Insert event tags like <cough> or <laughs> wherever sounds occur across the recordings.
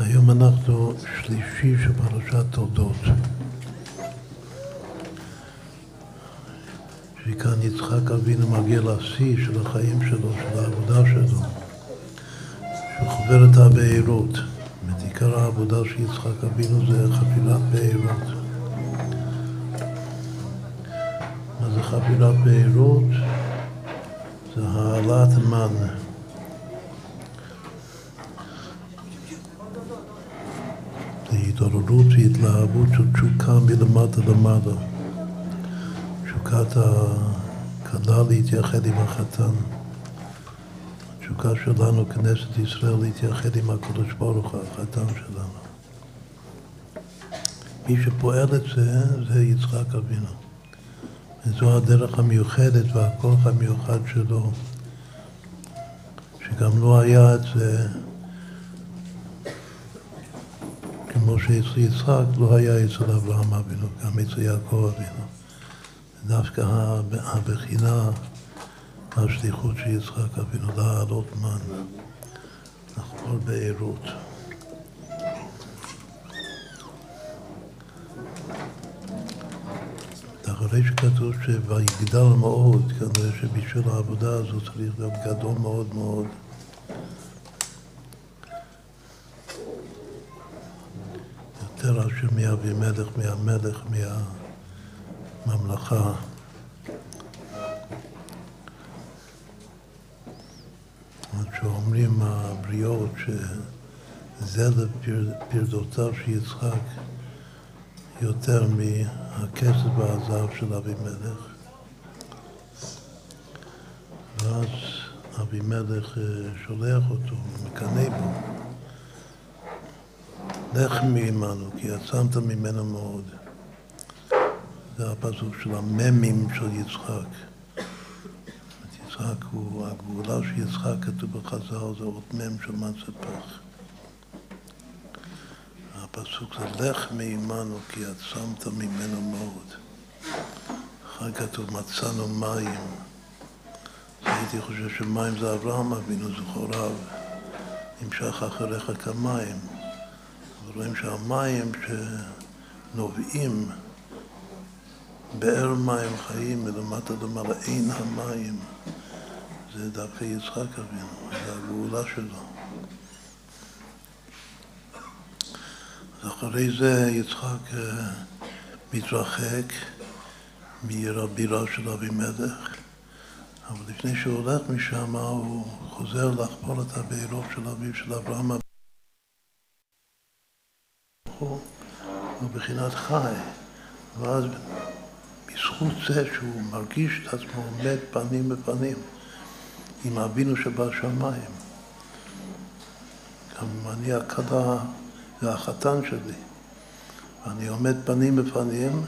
היום אנחנו שלישי של פרשת תולדות. שכאן יצחק אבינו מגיע לשיא של החיים שלו, של העבודה שלו, שחובר את הבארות. זאת עיקר העבודה של יצחק אבינו זה חפילת בארות. מה זה חפילת בארות? זה העלאת מן. זה התעוררות והתלהבות של תשוקה מלמטה למעלה. תשוקת הכלה להתייחד עם החתן. התשוקה שלנו, כנסת ישראל, להתייחד עם הקדוש ברוך הוא, החתן שלנו. מי שפועל את זה, זה יצחק אבינו. וזו הדרך המיוחדת והכוח המיוחד שלו, שגם לא היה את זה כמו שאצל יצחק לא היה אצל אברהם אבינו, גם אצל יעקב אבינו. דווקא הבחינה, השליחות של יצחק אבינו, לעלות מן, לחפור בעירות. אחרי שכתוב שויגדל מאוד, כנראה שבשביל העבודה הזו צריך להיות גדול מאוד מאוד. יותר עשיר מאבימלך, מהמלך, מהממלכה. שאומרים הבריות שזה לפרדותיו של יצחק יותר מהכסף והזהב של אבימלך. ואז אבימלך אה, שולח אותו, מקנא בו. לך מעמנו, כי עצמת ממנו מאוד. זה הפסוק של הממים של יצחק. יצחק הוא, הגבולה של יצחק כתוב בחז"ל, זה עוד מם של מצפח. הפסוק זה לך מעמנו כי עצמת ממנו מאוד. אחר כתוב מצאנו מים. הייתי חושב שמים זה אברהם אבינו זכוריו, נמשך אחריך כמים. רואים שהמים שנובעים באר מים חיים מלמטה למעלה, אין המים. זה דווקא יצחק אבינו, זה הגאולה שלו. אחרי זה יצחק אה, מתרחק מעיר הבירה של אבימלך, אבל לפני שהוא הולך משם הוא חוזר לחפור את הבארות של אביו של אברהם הוא בחינת חי, ואז בזכות זה שהוא מרגיש את עצמו עומד פנים בפנים עם אבינו שבשמיים. גם אני הכלה זה החתן שלי. ואני עומד פנים בפנים,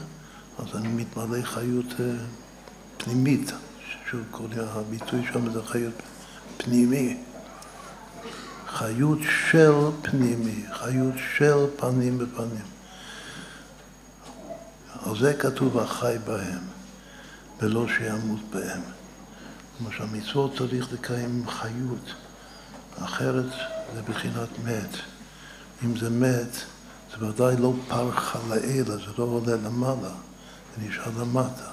אז אני מתמלא חיות אה, פנימית, שוב, כל הביטוי שם זה חיות פנימי. חיות של פנימי, חיות של פנים בפנים. על זה כתוב החי בהם, ולא שימות בהם. כלומר שהמצוות צריך לקיים חיות, אחרת זה בחינת מת. אם זה מת, זה ודאי לא פרחה לעילה, זה לא עולה למעלה, זה נשאר למטה.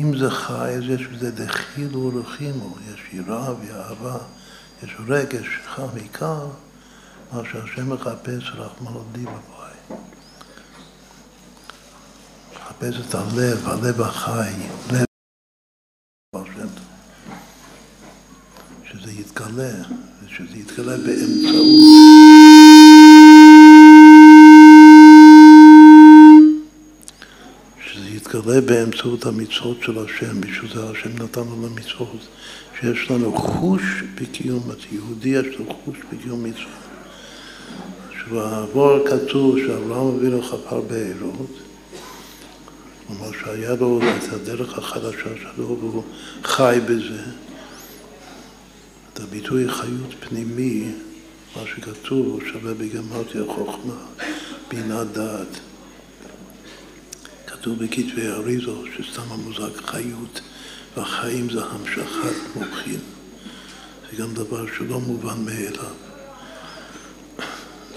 אם זה חי, אז יש בזה דחילו ורחימו, יש יראה ואהבה, יש רגש חם עיקר, מה שהשם מחפש רחמנות דיבבוי. מחפש את הלב, הלב החי, לב שזה יתגלה, שזה יתגלה באמצעות. יתגלה באמצעות המצוות של השם, בשביל זה השם נתן לנו מצוות, שיש לנו חוש בקיום, יהודי יש לו חוש בקיום מצוות. שבעבור כתוב שאברהם אבינו חפר בארות, כלומר שהיה לו את הדרך החדשה שלו והוא חי בזה. את הביטוי חיות פנימי, מה שכתוב, שווה בגמרתי החוכמה, בינה דעת. כתוב בכתבי אריזו, שסתם המוזג חיות, והחיים זה המשכת מוחין. זה גם דבר שלא מובן מאליו.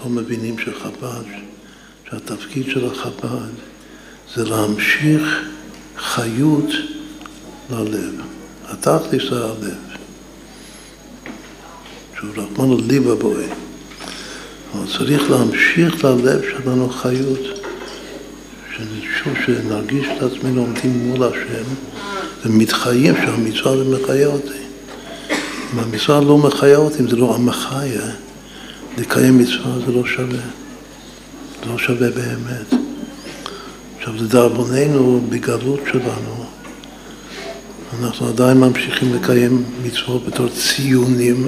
לא מבינים שחב"ד, שהתפקיד של החב"ד זה להמשיך חיות ללב. התכלס זה הלב. שהוא רחמנו ליבה בוי. אבל צריך להמשיך ללב שלנו חיות, שוב שנרגיש את עצמנו עומדים מול השם ומתחיים שהמצווה זה מחיה אותי. אם המצווה לא מחיה אותי, אם זה לא המחיה, לקיים מצווה זה לא שווה. זה לא שווה באמת. עכשיו, לדאבוננו, בגלות שלנו, אנחנו עדיין ממשיכים לקיים מצוות בתור ציונים,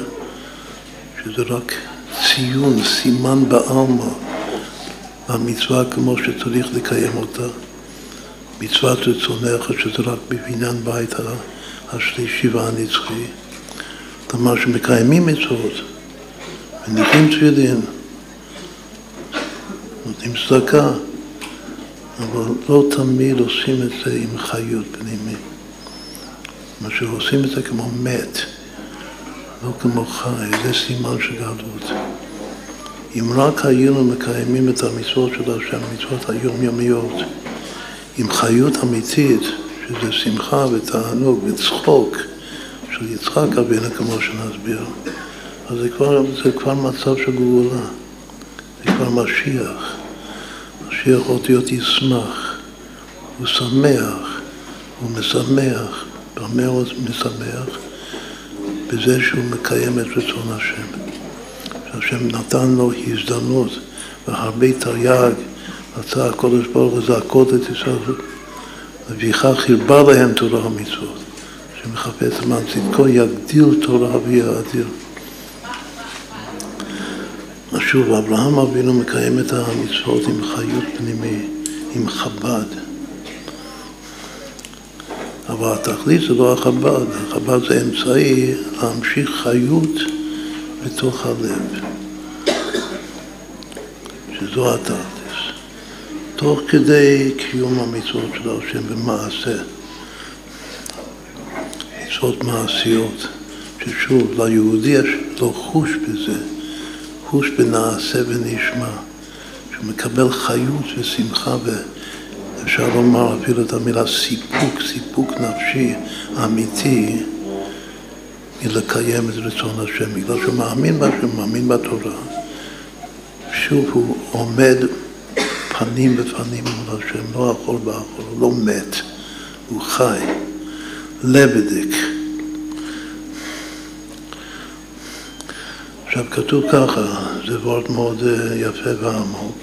שזה רק ציון, סימן בעלמא, המצווה כמו שצריך לקיים אותה. מצוות רצונך, שזה רק בבניין בית השלישי והנצחי. כלומר שמקיימים מצוות, מניחים תפילין, נותנים צדקה, אבל לא תמיד עושים את זה עם חיות פנימית. מה שעושים את זה כמו מת, לא כמו חי, זה סימן של גדלות. אם רק היינו מקיימים את המצוות של השם, המצוות היומיומיות, עם חיות אמיתית, שזה שמחה ותענוג וצחוק של יצחק אבינו, כמו שנסביר, אז זה כבר, זה כבר מצב של גאולה, זה כבר משיח. משיח אותיות ישמח, הוא שמח, הוא משמח, במה הוא משמח? בזה שהוא מקיים את רצון השם. שהשם נתן לו הזדמנות והרבה תרי"ג רצה הקודש ברוך הוא לזעקות את ישראל לפיכך הרבה להם תורה ומצוות שמחפש למען צדקו יגדיל תורה ויאדיר שוב, אברהם אבינו מקיים את המצוות עם חיות פנימי, עם חב"ד. אבל התכלית זה לא החב"ד, החב"ד זה אמצעי להמשיך חיות בתוך הלב, שזו התכלס. תוך כדי קיום המצוות של השם במעשה, מצוות מעשיות, ששוב, ליהודי יש לו חוש בזה. חוש בנעשה ונשמע, שהוא מקבל חיות ושמחה ואפשר לומר אפילו את המילה סיפוק, סיפוק נפשי אמיתי מלקיים את רצון השם, בגלל שהוא מאמין בהשם, מאמין בתורה. שוב הוא עומד פנים בפנים מול השם, לא אכול באכול, הוא לא מת, הוא חי, לבדק. עכשיו כתוב ככה, זה וורט מאוד אה, יפה ועמוק,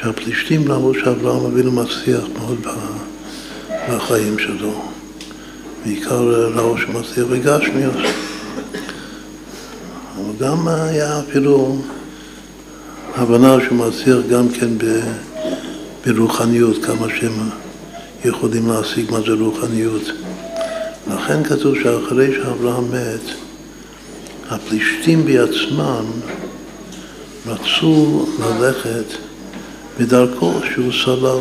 שהפלישתים למרות שאברהם אבינו מצליח מאוד בחיים שלו, בעיקר ראו שמצליח בגשמיות, אבל גם היה אפילו הבנה שהוא מצליח גם כן ברוחניות, כמה שהם יכולים להשיג מה זה רוחניות. לכן כתוב שאחרי שאברהם מת, הפלישתים בעצמם רצו ללכת בדרכו שהוא סלל,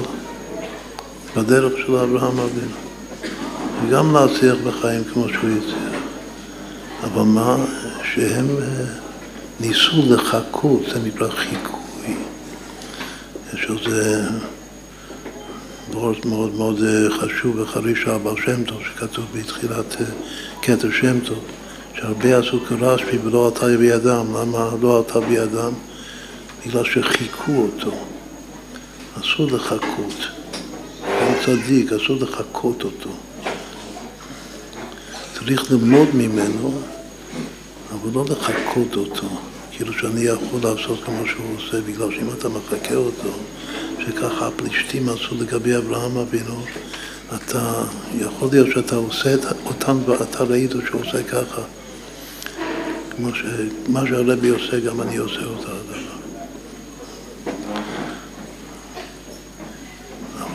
בדרך של אברהם אבינו, וגם להצליח בחיים כמו שהוא הצליח. אבל מה, שהם אה, ניסו לחכות, זה נקרא חיקוי. יש איזה וורט מאוד מאוד אה, חשוב וחריש על בר שם טוב, שכתוב בתחילת אה, קטע שם טוב. שהרבה עשו כרשב"י ולא עלתה בידם. למה לא עלתה בידם? בגלל שחיכו אותו. אסור לחכות. הוא צדיק, אסור לחכות אותו. צריך ללמוד ממנו, אבל לא לחכות אותו. כאילו שאני יכול לעשות כמו שהוא עושה, בגלל שאם אתה מחכה אותו, שככה הפלישתים עשו לגבי אברהם אבינו, אתה, יכול להיות שאתה עושה אותם ואתה ראית שהוא עושה ככה. כמו שמה שהרבי עושה, גם אני עושה אותה הדבר.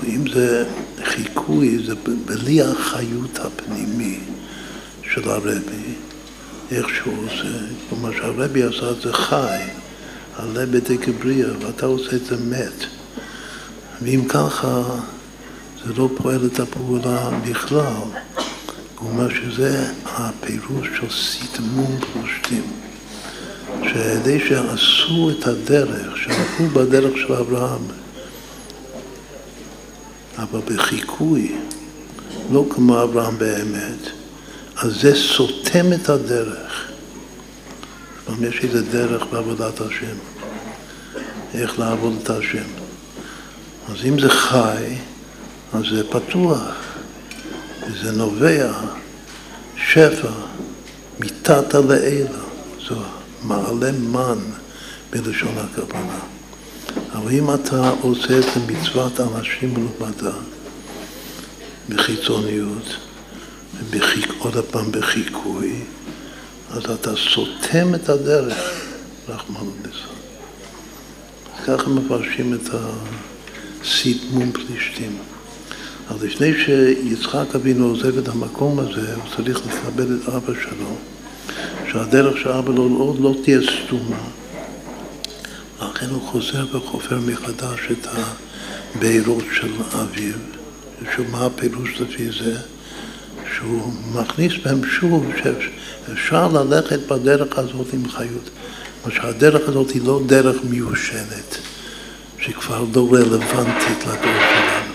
אם זה חיקוי, זה בלי החיות הפנימי של הרבי, איך שהוא עושה, כמו שהרבי עשה את זה חי, הלב דקבריאה, ואתה עושה את זה מת. ואם ככה, זה לא פועל את הפעולה בכלל. הוא אומר שזה הפירוש של סיתמום פלושתים. שעדי שעשו את הדרך, שהלכו בדרך של אברהם, אבל בחיקוי, לא כמו אברהם באמת, אז זה סותם את הדרך. יש איזה דרך בעבודת השם, איך לעבוד את השם. אז אם זה חי, אז זה פתוח, וזה נובע שפע מתתא לעילא, זו מעלה מן בלשון הכוונה. אבל אם אתה עושה את מצוות אנשים מלומדה בחיצוניות, ובחיק, עוד פעם בחיקוי, אז אתה סותם את הדרך, רחמנא ליצלן. ככה מפרשים את הסיתמום פלישתים. אז לפני שיצחק אבינו עוזב את המקום הזה, הוא צריך לכבד את אבא שלו, שהדרך של אבא לו לא, לא תהיה סתומה. לכן הוא חוזר וחופר מחדש את הבארות של אביו. מה הפירוש לפי זה? שהוא מכניס בהם שוב שאפשר ללכת בדרך הזאת עם חיות. אבל שהדרך הזאת היא לא דרך מיושנת, שכבר לא רלוונטית לדור שלנו.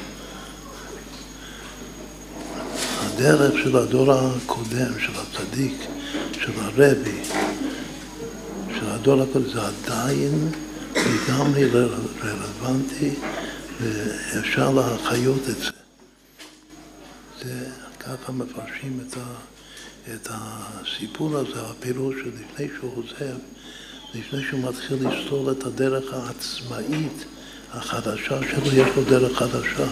הדרך של הדור הקודם, של הצדיק, של הרבי, של הדור הקודם, זה עדיין לגמרי רלוונטי ואפשר להחיות את זה. זה ככה מפרשים את, ה, את הסיפור הזה, הפירוש שלפני שהוא עוזב, לפני שהוא מתחיל לסלול את הדרך העצמאית החדשה שלו, יש לו דרך חדשה.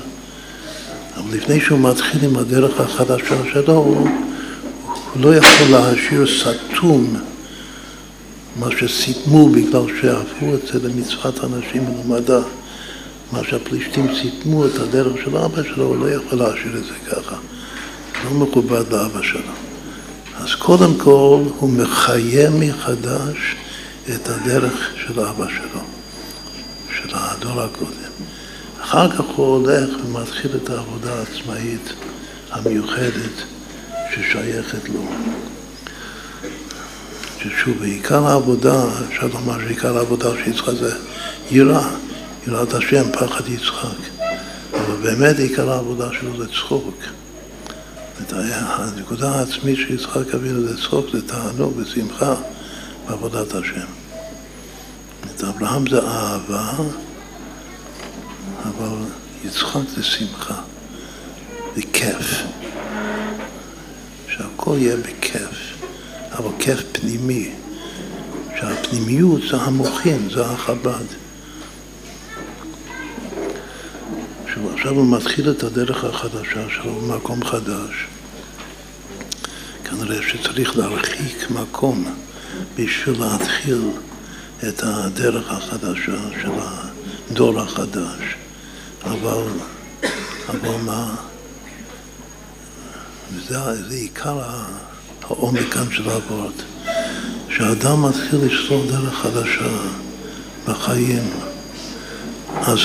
אבל לפני שהוא מתחיל עם הדרך החדשה שלו, הוא, הוא לא יכול להשאיר סתום מה שסיתמו בגלל שהפכו את זה למצוות אנשים מלומדה. מה שהפלישתים סיתמו את הדרך של אבא שלו, הוא לא יכול להשאיר את זה ככה. לא מכובד לאבא שלו. אז קודם כל הוא מחיה מחדש את הדרך של אבא שלו, של הדור הקודם. אחר כך הוא הולך ומתחיל את העבודה העצמאית המיוחדת ששייכת לו. ששוב, עיקר העבודה, אפשר לומר שעיקר העבודה של יצחק זה יראה, יראת השם, פחד יצחק. אבל באמת עיקר העבודה שלו זה צחוק. הנקודה העצמית של יצחק אבינו זה צחוק, זה תענוג ושמחה בעבודת השם. את אברהם זה אהבה, אבל יצחק זה שמחה וכיף. שהכל יהיה בכיף, אבל כיף פנימי. שהפנימיות זה המוחין, זה החב"ד. עכשיו הוא מתחיל את הדרך החדשה שלו במקום חדש. כנראה שצריך להרחיק מקום בשביל להתחיל את הדרך החדשה של הדור החדש. אבל, אבל מה? וזה זה עיקר העומק כאן של העבוד. כשאדם מתחיל לסלול דרך חדשה בחיים, אז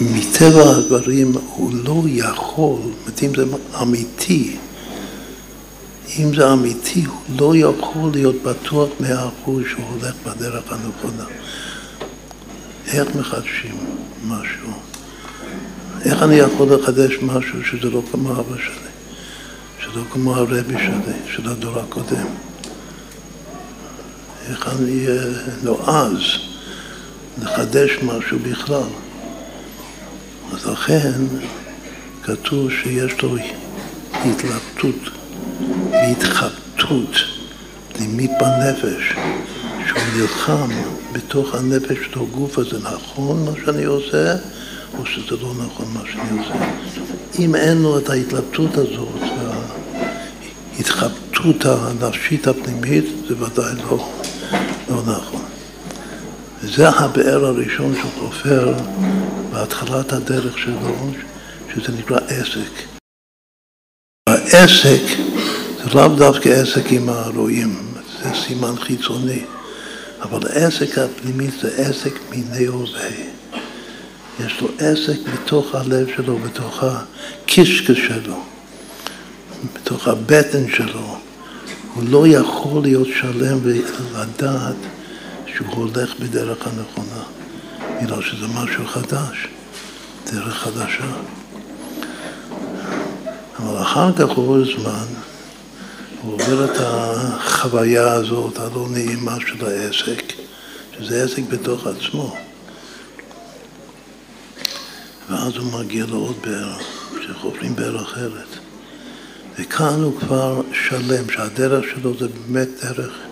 מטבע הדברים הוא לא יכול, אם זה אמיתי, אם זה אמיתי, הוא לא יכול להיות בטוח מאה אחוז שהוא הולך בדרך הנכונה. איך מחדשים משהו? איך אני יכול לחדש משהו שזה לא כמו אבא שלי, שזה לא כמו הרבי שלי, של הדור הקודם? איך אני אהיה נועז לחדש משהו בכלל? אז לכן כתוב שיש לו התלבטות והתחבטות פנימית בנפש, שהוא נלחם בתוך הנפש של הגוף הזה, נכון מה שאני עושה, או שזה לא נכון מה שאני עושה. אם אין לו את ההתלבטות הזאת, ההתחבטות הנפשית הפנימית, זה ודאי לא, לא נכון. וזה הבאר הראשון שהוא חופר בהתחלת הדרך שלו, שזה נקרא עסק. העסק זה לאו דווקא עסק עם הרועים, זה סימן חיצוני, אבל העסק הפנימי זה עסק מיני הווה. יש לו עסק בתוך הלב שלו, בתוך הקישקע שלו, בתוך הבטן שלו. הוא לא יכול להיות שלם ולדעת שהוא הולך בדרך הנכונה, בגלל שזה משהו חדש, דרך חדשה. אבל אחר כך עובר זמן, הוא עובר את החוויה הזאת הלא נעימה של העסק, שזה עסק בתוך עצמו. ואז הוא מגיע לעוד באר, שחופרים באר אחרת. וכאן הוא כבר שלם, שהדרך שלו זה באמת דרך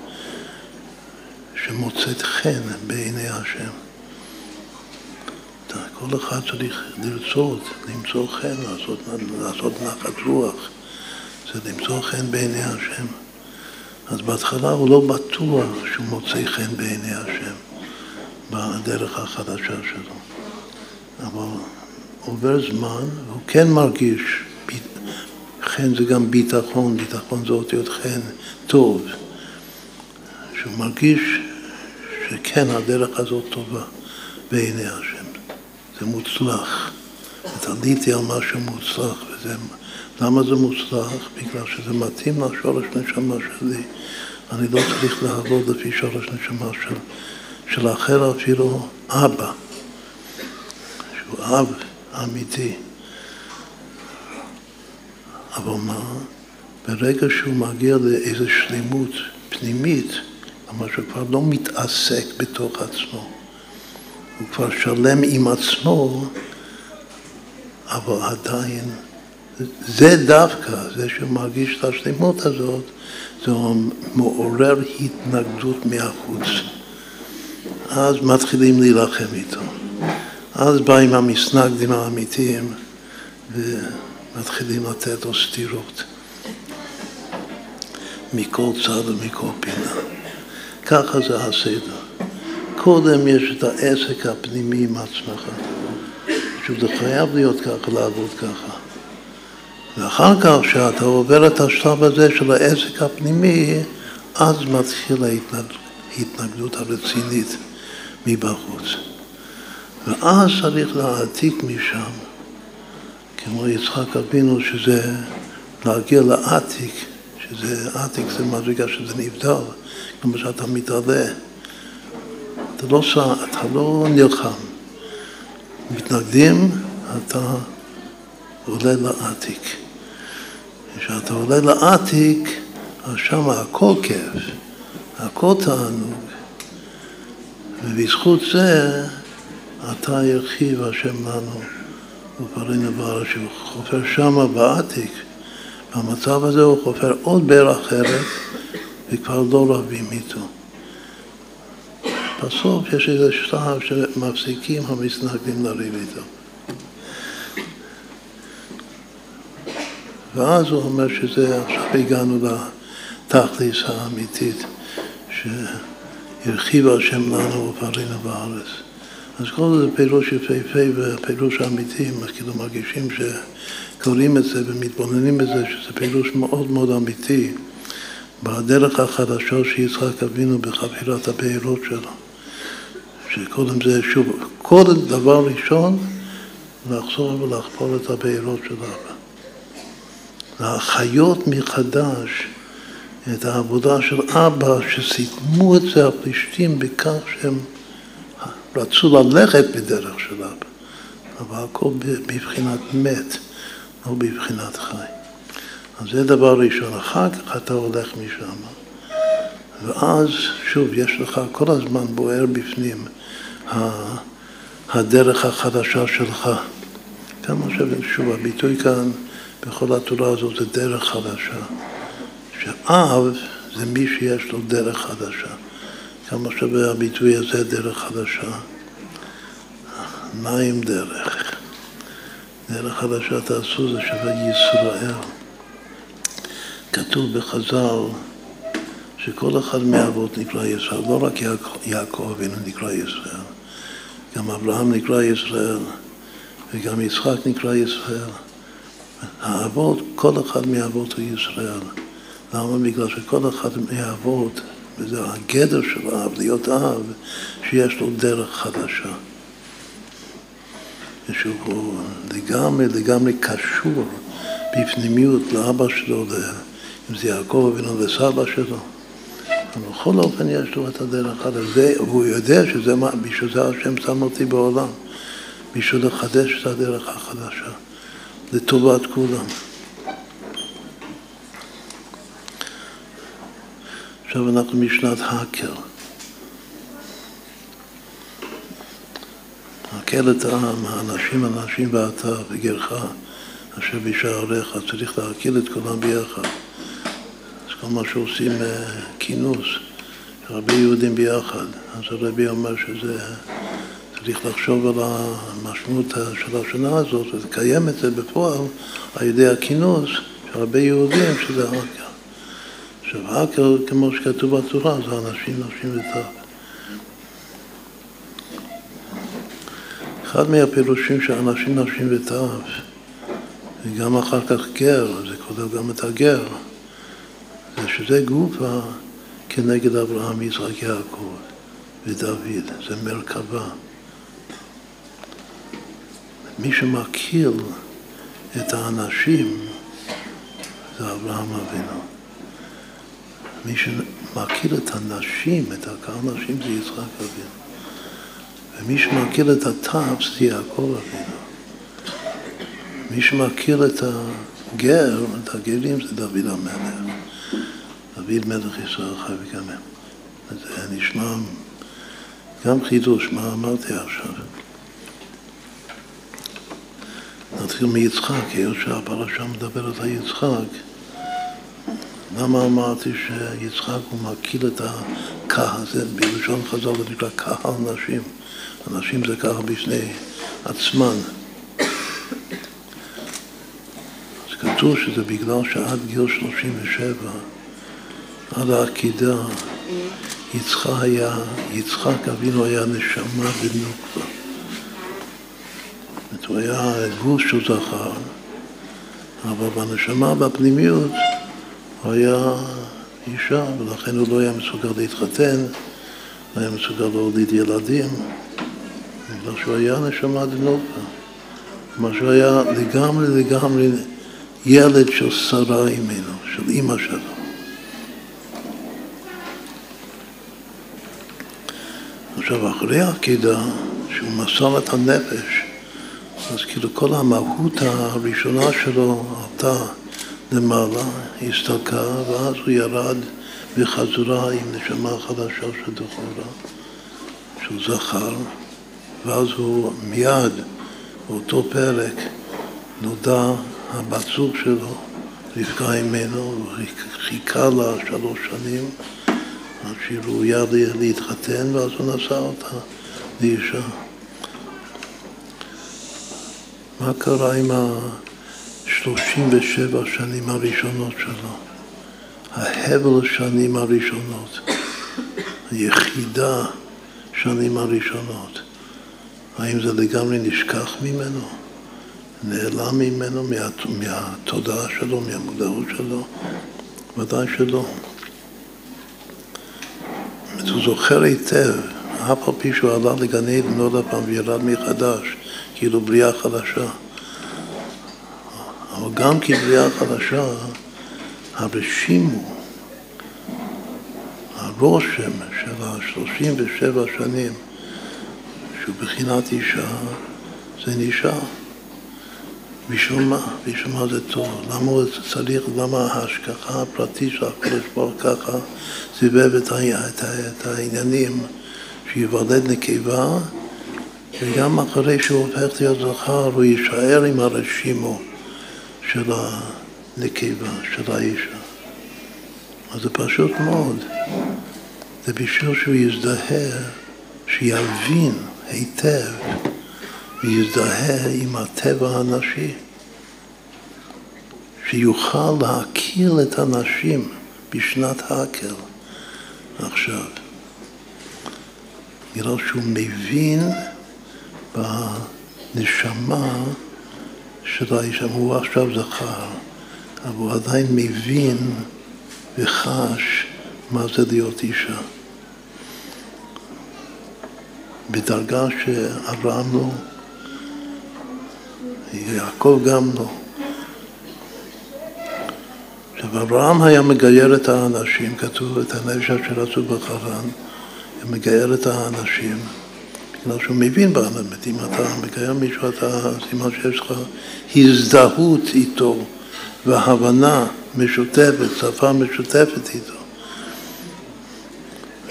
שמוצאת חן בעיני השם. כל אחד צריך לרצות, למצוא חן, לעשות, לעשות נחת רוח. זה למצוא חן בעיני השם. אז בהתחלה הוא לא בטוח שהוא מוצא חן בעיני השם בדרך החדשה שלו. אבל עובר זמן, והוא כן מרגיש, חן זה גם ביטחון, ביטחון זה אותיות חן, טוב. שהוא מרגיש שכן, הדרך הזאת טובה בעיני השם. זה מוצלח. עליתי על משהו מוצלח, וזה, למה זה מוצלח? בגלל שזה מתאים לשורש נשמה שלי. אני לא צריך לעבוד לפי שורש נשמה של, של אחר, אפילו אבא, שהוא אב אמיתי. אבל מה? ברגע שהוא מגיע לאיזו שלמות פנימית, כלומר שהוא כבר לא מתעסק בתוך עצמו, הוא כבר שלם עם עצמו, אבל עדיין, זה דווקא, זה שמרגיש את השלמות הזאת, זה מעורר התנגדות מהחוץ. אז מתחילים להילחם איתו. אז באים המסנגדים האמיתיים ומתחילים לתת לו סטירות מכל צד ומכל פינה. ככה זה הסדר. קודם יש את העסק הפנימי עם עצמך. שזה חייב להיות ככה, לעבוד ככה. ואחר כך, כשאתה עובר את השלב הזה של העסק הפנימי, אז מתחילה ההתנגדות הרצינית מבחוץ. ואז צריך להעתיק משם, כמו יצחק אבינו, שזה להגיע לעתיק, שזה עתיק זה מדרגה שזה נבדל, כמו שאתה מתעלה. אתה לא, אתה לא נלחם. מתנגדים, אתה עולה לעתיק. כשאתה עולה לעתיק, אז שם הכל כיף, הכל תענוג. ובזכות זה אתה ירחיב השם לנו ופרינו בארץ, שהוא חופר שמה בעתיק. במצב הזה הוא חופר עוד באר אחרת וכבר לא רבים איתו. בסוף יש איזה שלב שמפסיקים המסנגדים לריב איתו. ואז הוא אומר שזה, עכשיו הגענו לתכליס האמיתית, שהרחיב השם לנו ופרינו בארץ. אז כל זה פירוש יפהפה והפירוש האמיתי, כאילו מרגישים שקוראים את זה ומתבוננים בזה, שזה פירוש מאוד מאוד אמיתי בדרך החדשה שיצחק אבינו בחפירת הבארות שלו. שקודם זה שוב, קודם דבר ראשון, לחזור ולחפור את הבארות של אבא. להחיות מחדש את העבודה של אבא, שסיכמו את זה הפלישתים בכך שהם רצו ללכת בדרך של אבא, אבל הכל בבחינת מת, לא בבחינת חי. אז זה דבר ראשון. אחר כך אתה הולך משם, ואז שוב, יש לך כל הזמן בוער בפנים הדרך החדשה שלך. כמה שוב, הביטוי כאן בכל התורה הזאת זה דרך חדשה. שאב זה מי שיש לו דרך חדשה. כמה שווה הביטוי הזה דרך חדשה? מה עם דרך? דרך חדשה תעשו זה שווה ישראל. כתוב בחז"ל שכל אחד מהאבות נקרא ישראל, לא רק יעקב אבינו נקרא ישראל, גם אברהם נקרא ישראל וגם יצחק נקרא ישראל. האבות, כל אחד מהאבות הוא ישראל. למה? בגלל שכל אחד מהאבות, וזה הגדר של האב, להיות אב, שיש לו דרך חדשה. שהוא לגמרי, לגמרי קשור בפנימיות לאבא שלו, אם זה יעקב אבינו וסבא שלו. בכל אופן יש לו את הדרך הזה, והוא יודע שזה מה, בשביל זה השם שם אותי בעולם, בשביל לחדש את הדרך החדשה, לטובת כולם. עכשיו אנחנו משנת הקל. הקל את העם, האנשים, אנשים ואתה וגרך, אשר בשעריך, צריך להקיל את כולם ביחד. מה שעושים אה, כינוס, הרבה יהודים ביחד, אז הרבי אומר שזה, צריך לחשוב על המשמעות של השנה הזאת ולקיים את זה בפועל על ידי הכינוס של הרבה יהודים, שזה הקל. עכשיו, האקר, כמו שכתוב בתורה, זה אנשים, נשים וטף. אחד מהפירושים של אנשים, נשים וטף, וגם אחר כך גר, זה כולל גם את הגר, זה שזה גופה כנגד אברהם, יצחק, יעקב ודוד, זה מרכבה. מי שמכיר את האנשים זה אברהם אבינו. מי שמכיר את הנשים, את הקהל נשים זה יצחק אבינו. ומי שמכיר את הטף זה יעקב אבינו. מי שמכיר את הגר, את הגרים, זה דוד המלך. דוד מלך ישראל חי וגמר. זה נשמע גם חידוש, מה אמרתי עכשיו. נתחיל מיצחק, היות שהפרשה מדברת על יצחק. למה אמרתי שיצחק הוא מקיל את הקהל, זה בלשון חז"ל זה נקרא קהל נשים. הנשים זה ככה בפני עצמן. אז כתוב שזה בגלל שעד גיל 37, עד העקידה, יצחק היה, יצחק אבינו היה נשמה בנוקבה. הוא היה גוש של זכר, אבל בנשמה, בפנימיות, הוא היה אישה, ולכן הוא לא היה מסוגל להתחתן, לא היה מסוגל להוליד ילדים, בגלל שהוא היה נשמה דנובה. כלומר שהוא היה לגמרי לגמרי ילד של שרה אימנו, של אימא שלו. עכשיו, אחרי העקידה, שהוא מסר את הנפש, אז כאילו כל המהות הראשונה שלו עלתה למעלה, הסתלקה, ואז הוא ירד בחזרה עם נשמה חדשה של דחורה, של זכר, ואז הוא מיד, באותו פרק, נודע הבת זוג שלו, רבקה ממנו, חיכה לה שלוש שנים עד שהיא ראויה להתחתן, ואז הוא נשא אותה לאישה. מה קרה עם ה... 37 שנים הראשונות שלו, ההבל שנים הראשונות, היחידה שנים הראשונות. האם זה לגמרי נשכח ממנו? נעלם ממנו, מה, מהתודעה שלו, מהמודעות שלו? ודאי שלא. הוא זוכר היטב, אף על פי שהוא עלה לגן עדן עוד פעם וירד מחדש, כאילו בריאה חדשה. אבל גם כבריאה חדשה, הרשימו, הרושם של השלושים ושבע שנים, שהוא בחינת אישה, זה נשאר. בשביל מה? בשביל מה זה טוב? למה הוא צריך, למה ההשגחה הפרטית של הקדוש ברוך ככה סיבב את, את, את העניינים שיוולד נקבה וגם אחרי שהוא הופך להיות זכר הוא יישאר עם הרשימו של הנקבה, של האישה. אז זה פשוט מאוד. זה בשביל שהוא יזדהה, שיבין היטב ויזדהה עם הטבע הנשי. שיוכל להכיר את הנשים בשנת הקל עכשיו. בגלל שהוא מבין בנשמה של האישה, הוא עכשיו זכר, אבל הוא עדיין מבין וחש מה זה להיות אישה. בדרגה לא, יעקב גם לא. עכשיו, אברהם היה מגייר את האנשים, כתוב את הנפש אשר רצו בחרן, הוא מגייר את האנשים, בגלל שהוא מבין באמת, אם אתה מגייר מישהו, אתה סימן שיש לך הזדהות איתו והבנה משותפת, שפה משותפת איתו.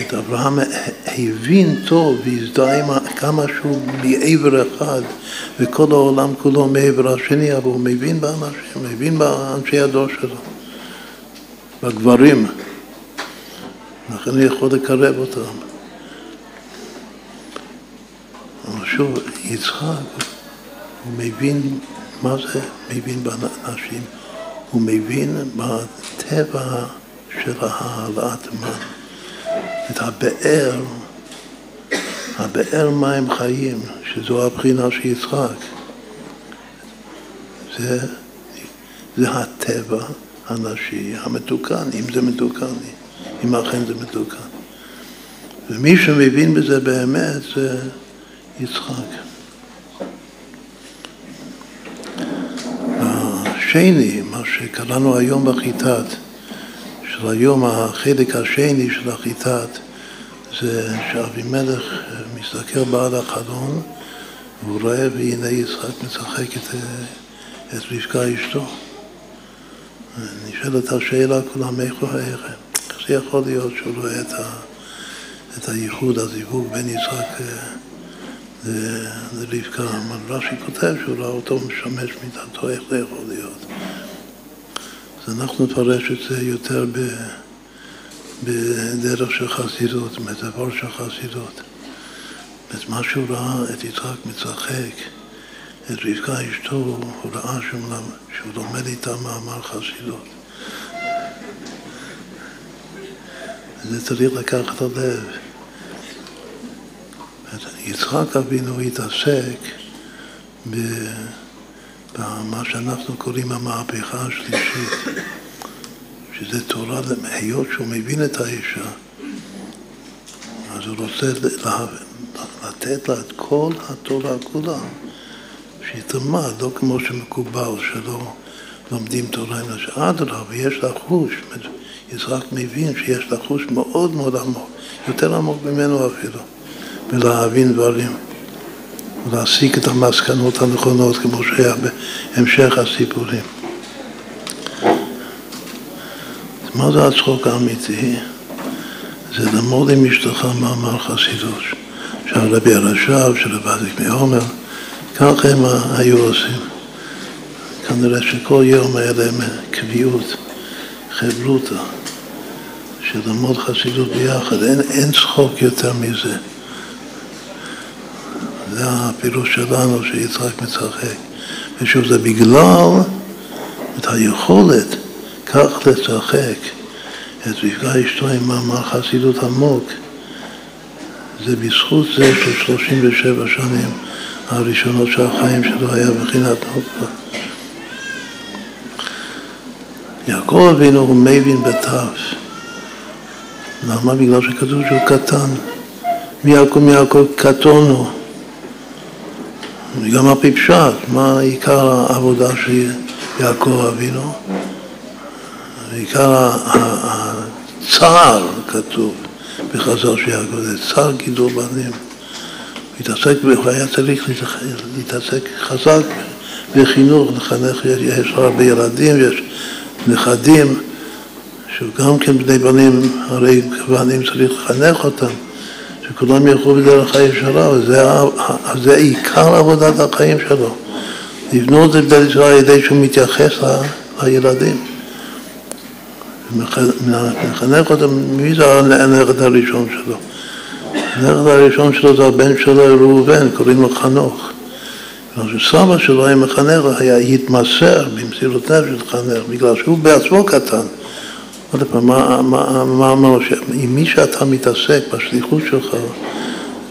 את אברהם הבין טוב והזדהה עם כמה שהוא מעבר אחד וכל העולם כולו מעבר השני, אבל הוא מבין באנשים, מבין באנשי הדור שלו, בגברים. לכן הוא יכול לקרב אותם. אבל שוב, יצחק, הוא מבין מה זה מבין באנשים, הוא מבין בטבע של העלאת מן. את הבאר, הבאר מים חיים, שזו הבחינה של יצחק. זה, זה הטבע הנשי המתוקן, אם זה מתוקן, אם אכן זה מתוקן. ומי שמבין בזה באמת זה יצחק. השני, מה שקראנו היום בחיטת, של היום, החלק השני של החיטת, זה שאבימלך מסתכל בעד החלון והוא רואה והנה יצחק משחק את, את רבקה אשתו. נשאלת השאלה כולם, איך הוא איך זה יכול להיות שהוא רואה את, ה, את הייחוד, הזיווג בין יצחק אה, לרבקה? רש"י כותב שהוא ראה אותו משמש מידתו, איך זה יכול להיות? אז אנחנו נפרש את זה יותר ב, בדרך של חסידות, בדבר של חסידות. את מה שהוא ראה את יצחק מצחק, את רבקה אשתו, הוא ראה שהוא, לומד איתה מאמר חסידות. זה צריך לקחת ללב. יצחק אבינו התעסק ב... במה שאנחנו קוראים המהפכה השלישית, שזה תורה, היות שהוא מבין את האישה, אז הוא רוצה לתת לה את כל התורה כולה, שהיא תלמד, לא כמו שמקובל, שלא לומדים תורה עם נשים. אדרבה, יש לה חוש, יצחק מבין שיש לה חוש מאוד מאוד עמוק, יותר עמוק ממנו אפילו, ולהבין דברים. להסיק את המסקנות הנכונות כמו שהיה בהמשך הסיפורים. מה זה הצחוק האמיתי? זה ללמוד עם אשתך מאמר חסידות. שהרבי הרש"ב, של הבאזיק מעומר, כך הם היו עושים. כנראה שכל יום היה להם קביעות, חברותא, של ללמוד חסידות ביחד. אין, אין צחוק יותר מזה. זה הפירוש שלנו שיצחק מצחק. ושוב, זה בגלל את היכולת כך לשחק את רבקה אשתו עם מאמר חסידות עמוק. זה בזכות זה של 37 שנים הראשונות של החיים שלו היה בחינת נוקבה. יעקב אבינו הוא מבין בתו. למה? בגלל שכתוב שהוא קטן. מיעקב מיעקב קטונו. גם על פי פשט, מה עיקר העבודה של יעקב אבינו? עיקר הצער כתוב בחז"ל של יעקב, זה צער גידול בנים. להתעסק, הוא היה צריך להתעסק חזק בחינוך, לחנך, יש הרבה ילדים, יש נכדים, שגם כן בני בנים, הרי בנים צריך לחנך אותם. שכולם ילכו בדרך הישרה, וזה עיקר עבודת החיים שלו. לבנות את בית ישראל על ידי שהוא מתייחס לילדים. מחנך אותם, מי זה הנכד הראשון שלו? הנכד הראשון שלו זה הבן שלו ראובן, קוראים לו חנוך. סבא שלו היה מחנך, היה התמסר במסירות נפש לחנך, בגלל שהוא בעצמו קטן. עוד פעם, מה אמרנו? עם מי שאתה מתעסק בשליחות שלך,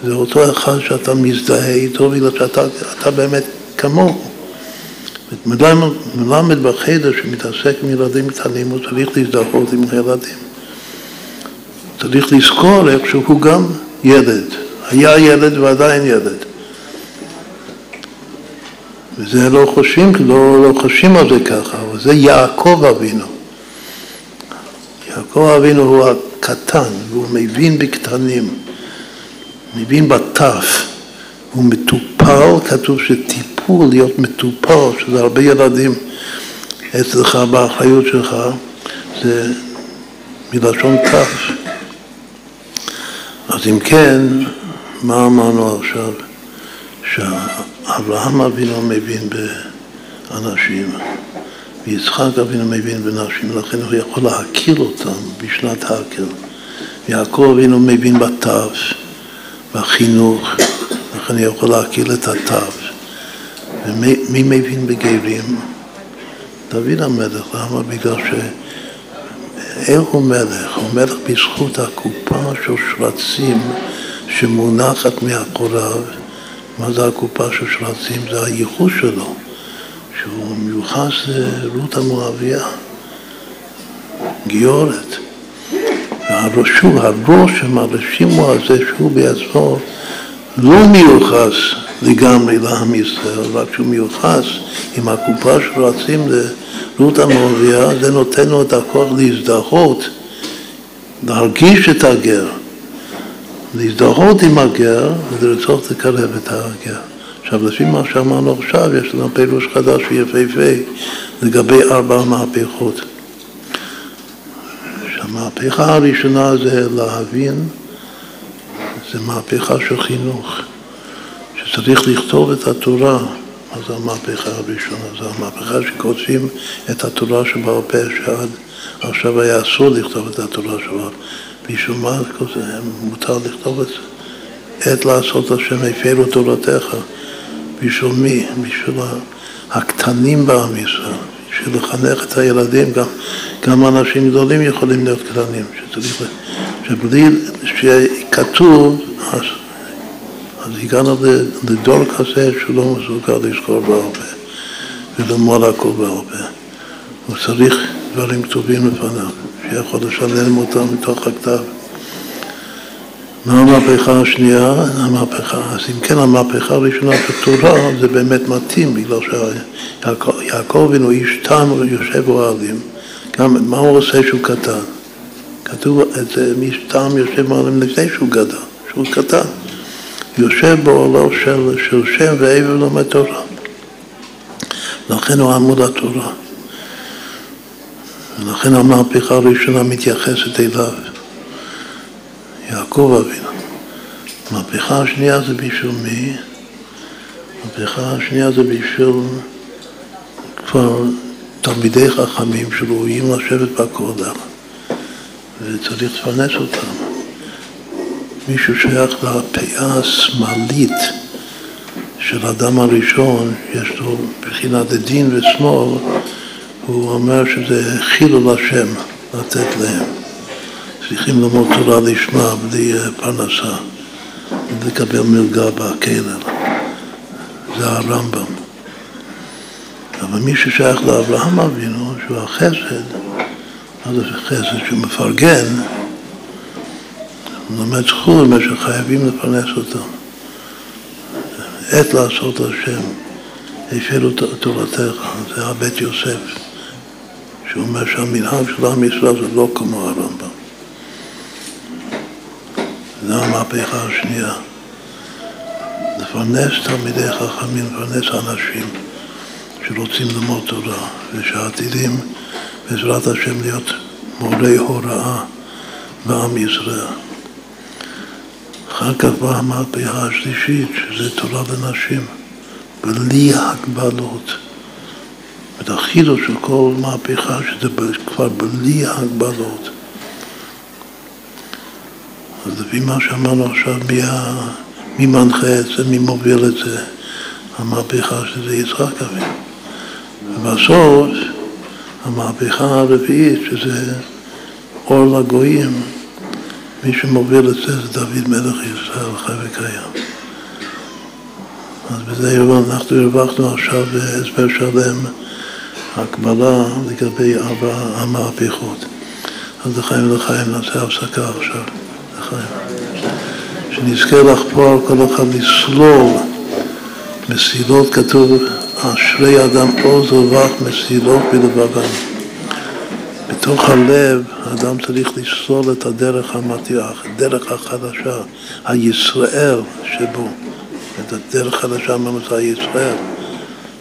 זה אותו אחד שאתה מזדהה איתו בגלל שאתה באמת כמוהו. מלמד בחדר שמתעסק עם ילדים קטנים, הוא צריך להזדהות עם הילדים. צריך לזכור איך שהוא גם ילד. היה ילד ועדיין ילד. וזה לא חושבים, לא, לא חושבים על זה ככה, אבל זה יעקב אבינו. יעקב אבינו הוא הקטן, והוא מבין בקטנים, מבין בתף, הוא מטופל, כתוב שטיפול, להיות מטופל, שזה הרבה ילדים אצלך, באחריות שלך, זה מלשון תף. אז אם כן, מה אמרנו עכשיו? שאברהם אבינו מבין באנשים, ויצחק אבינו מבין בנשים, לכן הוא יכול להכיר אותם בשנת הקל. ויעקב אבינו מבין בתו, בחינוך, לכן הוא יכול להכיר את התו. ומי מבין בגרים? דוד המלך, למה? בגלל ש... איך הוא מלך? הוא מלך בזכות הקופה של שרצים שמונחת מאחוריו. מה זה הקופה של שרצים? זה הייחוס שלו, שהוא מיוחס לרות המואביה, גיורת. והראשו, הראש שמרשימו הזה שהוא בעצמו לא מיוחס לגמרי לעם ישראל, רק שהוא מיוחס עם הקופה שרצים לרות המואביה, זה נותן לו את הכוח להזדהות, להרגיש את הגר. להזדהות עם הגר ולרצות לקרב את הגר. עכשיו, לפי מה שאמרנו עכשיו, יש לנו פירוש חדש ויפהפה לגבי ארבע מהפכות. שהמהפכה הראשונה זה להבין, זה מהפכה של חינוך, שצריך לכתוב את התורה. מה זה המהפכה הראשונה? זה המהפכה שכותבים את התורה שבעל פה, שעד עכשיו היה אסור לכתוב את התורה שבעל פה. בשביל מה מותר לכתוב את זה? עת לעשות השם הפרו תורתך. בשביל מי? בשביל הקטנים בעם ישראל. בשביל לחנך את הילדים, גם, גם אנשים גדולים יכולים להיות קטנים, שצריך, שבלי שכתוב, אז, אז הגענו לדור כזה שהוא לא מסוגל לזכור בעל פה וללמוד הכל פה. הוא צריך דברים כתובים לפניו. שיכול לשלם אותם מתוך הכתב. מה המהפכה השנייה? המהפכה, אז אם כן המהפכה הראשונה בתורה זה באמת מתאים בגלל שיעקב אבינו איש תם יושב אוהלים. גם מה הוא עושה שהוא קטן? כתוב את זה, איש תם יושב אוהלים לפני שהוא גדל, שהוא קטן. יושב באוהלו של, של שם ועבר לומד תורה. לכן הוא עמוד התורה. ולכן המהפכה הראשונה מתייחסת אליו, יעקב אבינו. המהפכה השנייה זה בשביל מי? המהפכה השנייה זה בשביל כבר תלמידי חכמים שראויים לשבת בקודש וצריך לפרנס אותם. מי ששייך לפאה השמאלית של האדם הראשון, יש לו בחינת דין ושמאל, הוא אומר שזה חילול השם לתת להם. צריכים ללמוד תורה לשמה בלי אה, פרנסה, לקבל מלגה בכלא. זה הרמב"ם. אבל מי ששייך לאברהם אבינו, שהוא החסד, מה זה חסד? שהוא מפרגן, הוא לומד זכות מה שחייבים לפרנס אותם. עת לעשות השם, הפעילו תורתך, זה הבית יוסף. שהוא אומר שהמנהג של עם ישראל זה לא כמו הרמב"ם. זו המהפכה השנייה. לפרנס תלמידי חכמים, לפרנס אנשים שרוצים ללמוד תורה ושעתידים בעזרת השם להיות מורי הוראה בעם ישראל. אחר כך באה המהפכה השלישית, שזה תורה לנשים, בלי הגבלות. את החידוש של כל מהפכה, שזה כבר בלי הגבלות. אז לפי מה שאמרנו עכשיו, מי, מי מנחה את זה, מי מוביל את זה, המהפכה שזה יצחק אבינו. ובסוף, המהפכה הרביעית, שזה אור לגויים, מי שמוביל את זה זה דוד מלך ישראל, חי וקיים. אז בזה אנחנו הרווחנו עכשיו הסבר שלם. הקבלה לגבי המהפכות. אז לחיים לחיים נעשה הפסקה עכשיו. שנזכה לחפור כל אחד לסלול מסילות, כתוב אשרי אדם עוז ובך מסילות בלבבם. בתוך הלב האדם צריך לסלול את הדרך המתיח, הדרך החדשה, הישראל שבו, את הדרך חדשה ממוצע ישראל.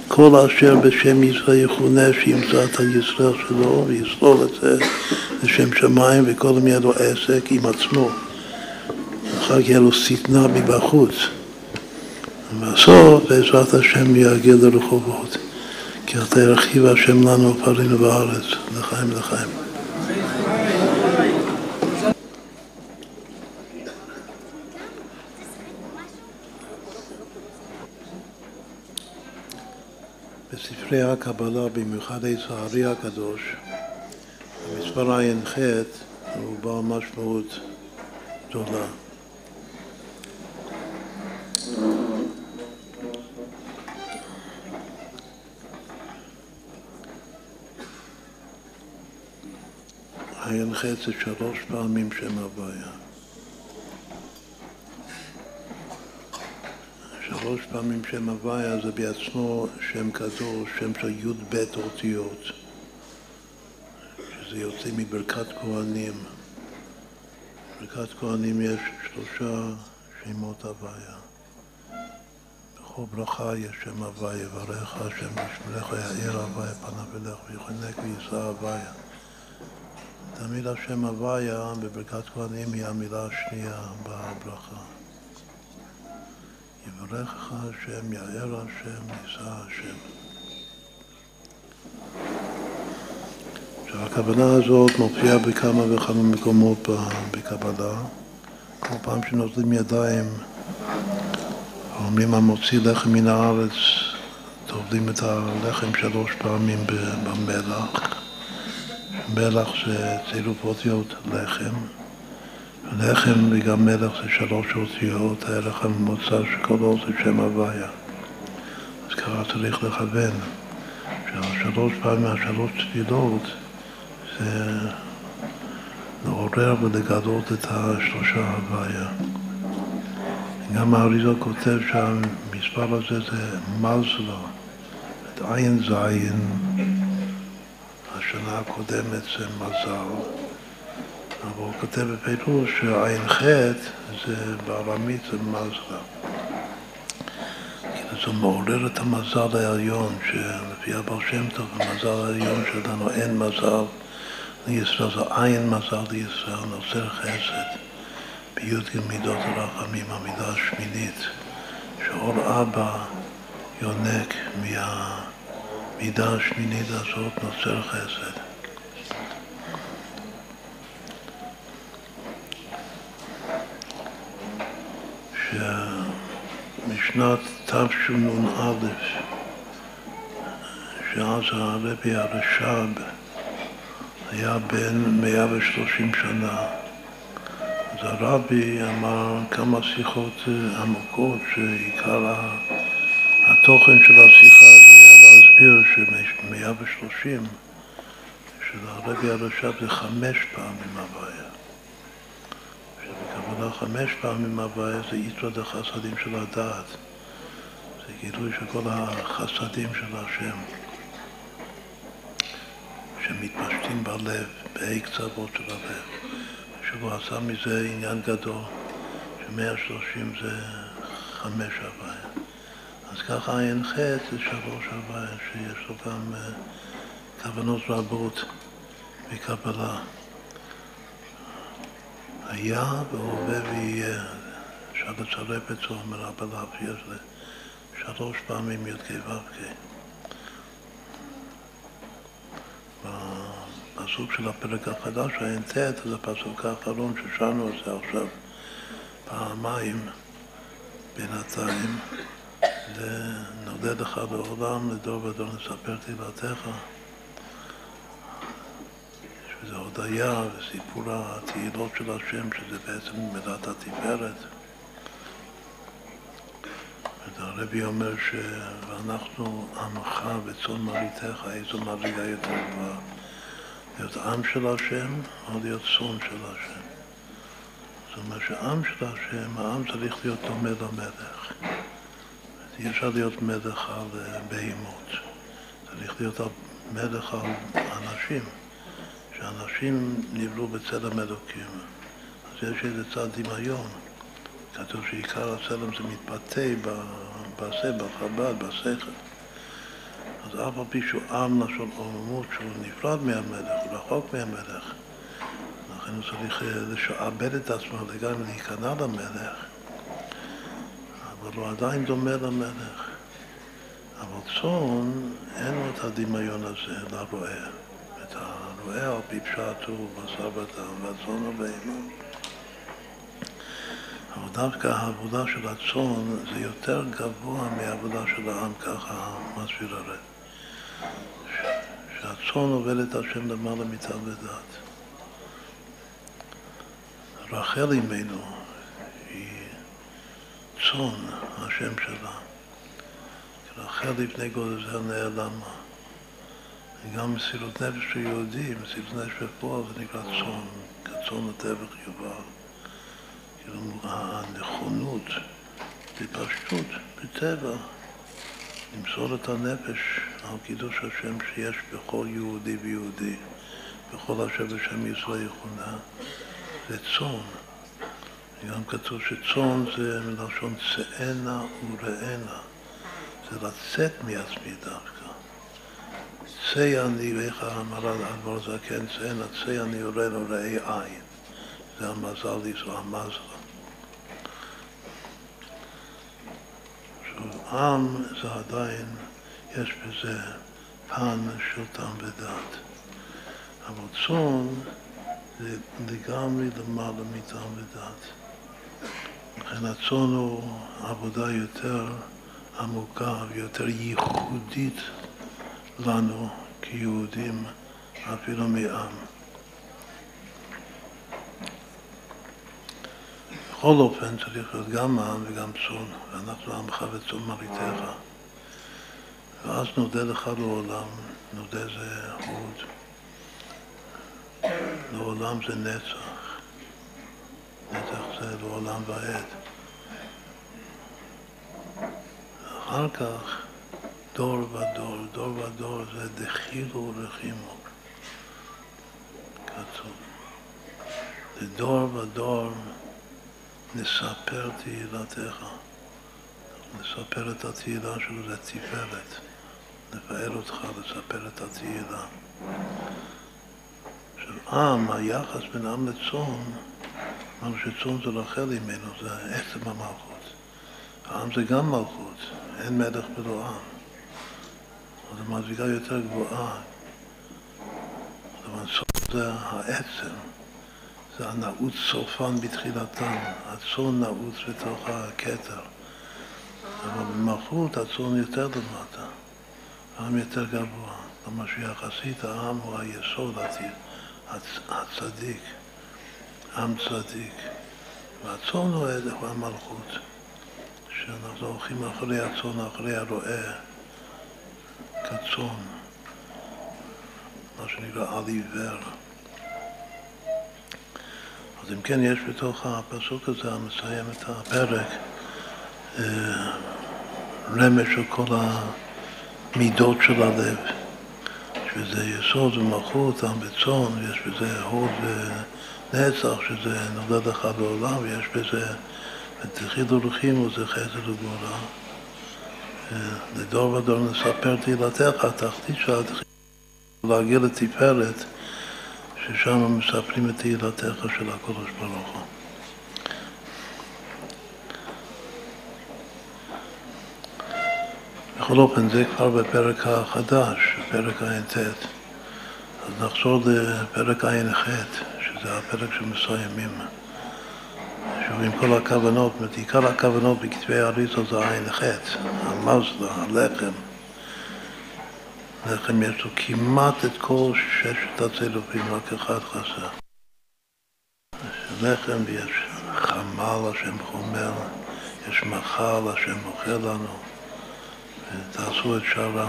כל אשר בשם ישראל יכונה שימצא את הישראל שלו ויסלול את זה לשם שמיים וכל יהיה לו עסק עם עצמו. אחר כך יהיה לו שטנה מבחוץ. ובסוף בעזרת השם יגיע לרחובות. כי אתה ירחיב השם לנו ופרינו בארץ, לחיים ולחיים. בספרי הקבלה, במיוחד עץ הארי הקדוש, המספר ע"ח הוא בעל משמעות גדולה. ע"ח זה שלוש פעמים שם הוויה. שלוש פעמים שם הוויה זה בעצמו שם קדוש, שם של י"ב אותיות, שזה יוצא מברכת כהנים. בברכת כהנים יש שלושה שמות הוויה. בכל ברכה יש שם הוויה, יברך השם ישמרך יאיר הוויה פניו אליך ויחנק ויישא הוויה. תמיד השם הוויה בברכת כהנים היא המילה השנייה בברכה. יברכך השם, יאר השם, יישא השם. עכשיו הכוונה הזאת מופיעה בכמה וכמה מקומות בקבלה. כל פעם שנוטלים ידיים, אומרים המוציא לחם מן הארץ, טובלים את הלחם שלוש פעמים במלח. מלח זה צירוף אותיות לחם. לחם וגם מלח זה שלוש אותיות, הערך הממוצע של כל זה שם הוויה. אז ככה צריך לכוון, שהשלוש פעמים, השלוש תפילות, זה לעורר ולגלות את השלושה הוויה. גם האריזו כותב שהמספר הזה זה מזלה, את עין זין. השנה הקודמת זה מזל, אבל הוא כותב בפירוש שע"ח זה בארמית זה מזלה. כאילו זה מעורר את המזל העליון, שלפי הבעל שם טוב, המזל העליון שלנו אין מזל לישראל, זה עין מזל לישראל, נוצר חסד. בי"ג מידות הרחמים, המידה השמינית, שאור אבא יונק מה... המידה השמינית הזאת נוצר חסד. שמשנת תשנ"א, שאז הרבי הרש"ב היה בן 130 שנה, הרבי אמר כמה שיחות עמוקות שעיקר התוכן של השיחה הזו להסביר ש-130 של הרבי הרש"ב זה חמש פעמים הוויה. שבכוונה חמש פעמים הוויה זה יתרו החסדים של הדעת. זה גילוי של כל החסדים של השם, שמתפשטים בלב, בה' קצוות של הלב. שהוא עשה מזה עניין גדול, ש-130 זה חמש הוויה. אז ככה ע"ח זה שלוש הוויה, שיש לו גם אה, כוונות רבות בקבלה. היה והווה ויהיה, אפשר לצרף את זה, אומר רבי להביא זה שלוש פעמים י"ק ו"ק. בפסוק של הפרק החדש, ע"ט, זה הפסוק האחרון ששרנו את זה עכשיו פעמיים בינתיים. ונודד לך לעולם, לדור ודור נספר תהילתך. שזה הודיה וסיפור התהילות של השם, שזה בעצם מידת התפארת. והרבי אומר שאנחנו עמך וצאן מרעיתך, איזו מדרגה יותר גבוהה. להיות עם של השם או להיות צאן של השם. זאת אומרת שעם של השם, העם צריך להיות דומה למלך. אי אפשר להיות מלך על אה, בהימות, צריך להיות מלך על אנשים, שאנשים נבראו בצלם אלוקים. אז יש איזה צד דמיון. כתוב שעיקר הצלם זה מתבטא בזה, בחב"ד, בשכל. אז אף על פי שהוא עם לשון עולמות, שהוא נפרד מהמלך, הוא רחוק מהמלך, לכן הוא צריך אה, לשעבד את עצמו לגמרי להיכנע למלך, אבל הוא עדיין דומה למלך. אבל צאן, אין לו את הדמיון הזה לרועה. את הרועה על פי פשט הוא בשר ודם, והצאן הוא בהמה. אבל דווקא העבודה של הצאן זה יותר גבוה מהעבודה של העם, ככה מסביר הרב. שהצאן עובד את השם למעלה מצד ודת. רחל אימנו היא צאן, השם שלה. רחל לפני גודל זה נעלמה. גם מסירות נפש של יהודי, מסירות נפש בפועל זה נקרא צאן, כצאן הטבח יובל. כאילו הנכונות בפשטות, בטבע, למסור את הנפש על קידוש השם שיש בכל יהודי ויהודי, בכל אשר בשם ישראל יכונה, זה צאן. גם כתוב שצאן זה מלשון צאנה וראנה, זה לצאת מעצמי דווקא. צא אני, ואיך אמר הדבר זקן, צא אני וראנה וראי עין. זה המזל ישראל, המזל. עם זה עדיין, יש בזה פן של טעם ודת. אבל צאן זה לגמרי למעלה מטעם ודת. לכן הצאן הוא עבודה יותר עמוקה ויותר ייחודית לנו כיהודים, אפילו מעם. בכל אופן צריך להיות גם עם וגם צאן, ואנחנו עמך וצאן מרעיתך. ואז נודה לך לעולם, נודה זה הוד, לעולם זה נצח, נצח זה לעולם ועד. אחר כך דור ודור, דור ודור זה דחילו ורחימו, כתוב. לדור ודור נספר תהילתך. נספר את התהילה שלו לתפארת. לבאר אותך, לספר את התהילה. עכשיו, עם, היחס בין עם לצאן, אמרנו שצאן זה רחל ממנו, זה עצם המלכות. העם זה גם מלכות, אין מלך בלא עם. אז המדרגה יותר גבוהה. אבל סוף זה העצם. זה הנעוץ סופן בתחילתן, הצאן נעוץ בתוך הכתר. אבל במלכות הצאן יותר למטה, העם יותר גבוה. כלומר שיחסית העם הוא היסוד, הצדיק, עם צדיק. והצאן הוא המלכות, שאנחנו הולכים אחרי הצאן, אחרי הרועה, כצאן, מה שנקרא על עיוור. אז אם כן, יש בתוך הפסוק הזה, המסיים את הפרק, אה, רמז של כל המידות של הלב, שזה יסוד ומלכות, עם וצאן, ויש בזה הוד ונצח, שזה נולד לך בעולם, ויש בזה ותחיל הולכים וזה חסד וגבורה. אה, לדור ודור נספר תהילתך, התחתית של התחיל להגיע לתפארת ששם מספרים את תהילתך של הקדוש ברוך הוא. בכל אופן, זה כבר בפרק החדש, פרק ע"ט. אז נחזור לפרק ע"ח, שזה הפרק שמסיימים. שוב, עם כל הכוונות, עיקר הכוונות בכתבי האריזה זה ע"ח, המזלה, הלחם. לחם יש לו כמעט את כל ששת הצלופים, רק אחד חסר. יש לחם ויש חמל, השם חומר, יש מחל, השם אוכל לנו. ותעשו את שאר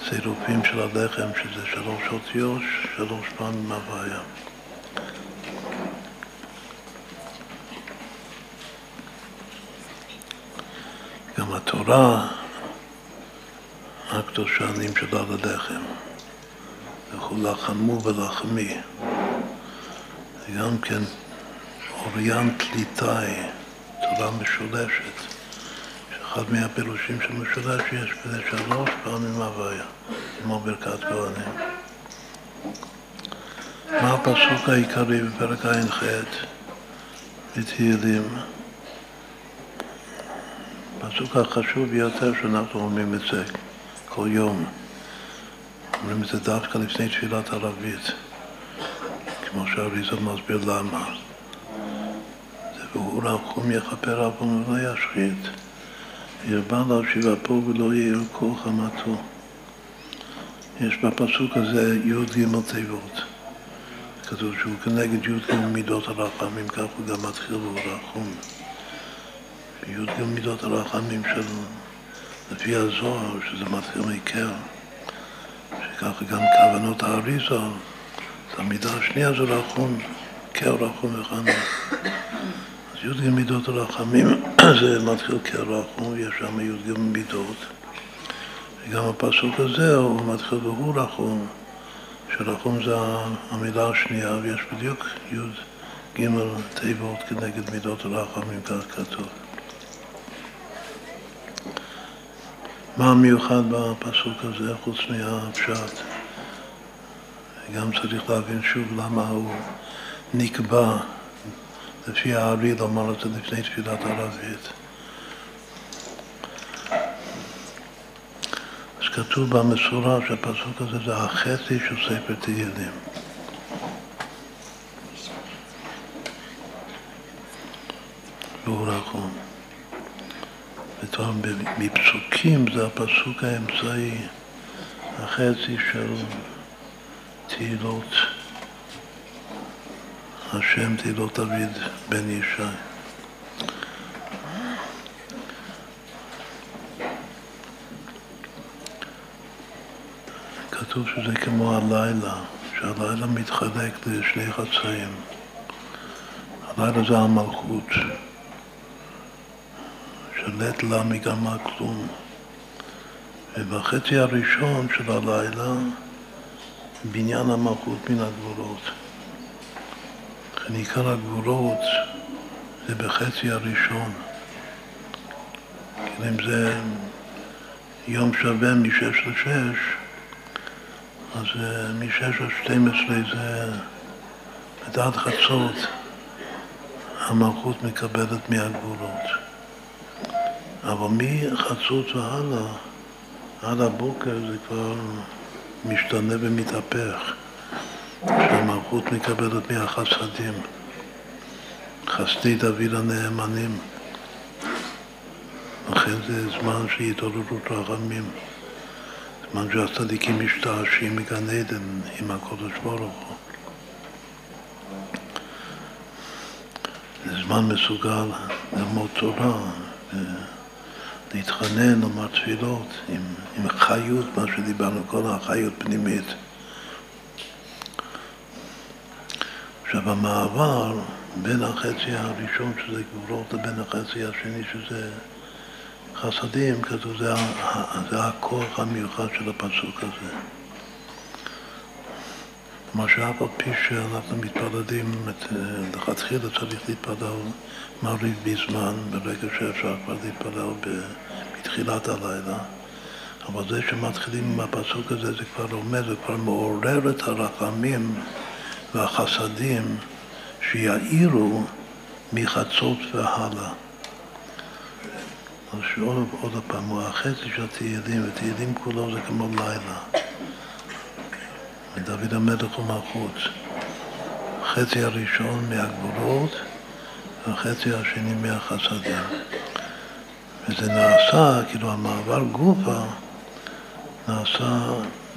הצירופים של הלחם, שזה שלוש אותיות, שלוש פעמים הוויה. גם התורה הקדושה נמשלה ללחם. לחמו ולחמי. גם כן אוריין תליטאי, תורה משולשת, שאחד מהפירושים של משולש יש בזה שלוש פעמים הוויה, כמו ברכת כהנים. מה הפסוק העיקרי בפרק ע"ח בתהילים? הפסוק החשוב ביותר שאנחנו אומרים את זה כל יום. אומרים את זה דווקא לפני תפילת ערבית, כמו שהאריזה מסביר למה. והוא רחום יכפר עוון ולא ישחית, ירבה להשיב אפו ולא יאיר כל חמתו. יש בפסוק הזה י"ג תיבות. כתוב שהוא כנגד י"ג מידות הרחמים, כך הוא גם מתחיל והוא רחום. י"ג מידות הרחמים של, לפי הזוהר, שזה מתחיל מקר. שככה גם כוונות האריזה, המידה השנייה זה רחום, קר רחום וחנוך. אז י"ג מידות הרחמים <clears throat> זה מתחיל כרחום, יש שם י"ג מידות. וגם הפסוק הזה הוא מתחיל והוא רחום, שרחום זה המילה השנייה, ויש בדיוק י"ג תיבות כנגד מידות הרחמים, כך כתוב. מה המיוחד בפסוק הזה חוץ מהפשט? גם צריך להבין שוב למה הוא נקבע לפי הארי לומר את זה לפני תפילת ערבית. אז כתוב במסורה שהפסוק הזה זה החצי של ספר תהילים. והוא רחום. מפסוקים זה הפסוק האמצעי, החצי של תהילות השם תהילות דוד בן ישי. כתוב שזה כמו הלילה, שהלילה מתחלק לשני חצאים. הלילה זה המלכות. שלט לה מגמה כלום. ובחצי הראשון של הלילה בניין המלכות מן הגבולות. לכן עיקר הגבולות זה בחצי הראשון. כאילו אם זה יום שווה משש לשש, אז אה, משש עד שתים עשרה זה בדעת חצות המלכות מקבלת מהגבולות. אבל מחצות והלאה, עד הבוקר זה כבר משתנה ומתהפך, שהמלכות מקבלת מהחסדים, חסדי דוד הנאמנים. לכן זה זמן של התעוררות רחמים, זמן שהצדיקים משתעשים מגן עדן עם הקודש ברוך הוא. זה זמן מסוגל ללמוד תורה. להתחנן, לומר תפילות, עם, עם חיות, מה שדיברנו, כל החיות פנימית. עכשיו המעבר בין החצי הראשון שזה גבולות לבין החצי השני שזה חסדים, כתוב, זה, זה הכוח המיוחד של הפסוק הזה. כלומר שאף על פי שאנחנו מתפללים, לכתחילה צריך להתפלל מעריב בזמן, ברגע שאפשר כבר להתפלל בתחילת הלילה, אבל זה שמתחילים עם הפסוק הזה, זה כבר אומר, זה כבר מעורר את הרחמים והחסדים שיאירו מחצות והלאה. אז שעוד עוד פעם, הוא החצי של תהילים, ותהילים כולו זה כמו לילה. מדוד המלך ומלכות. החצי הראשון מהגבולות והחצי השני מהחסדים. וזה נעשה, כאילו המעבר גופה נעשה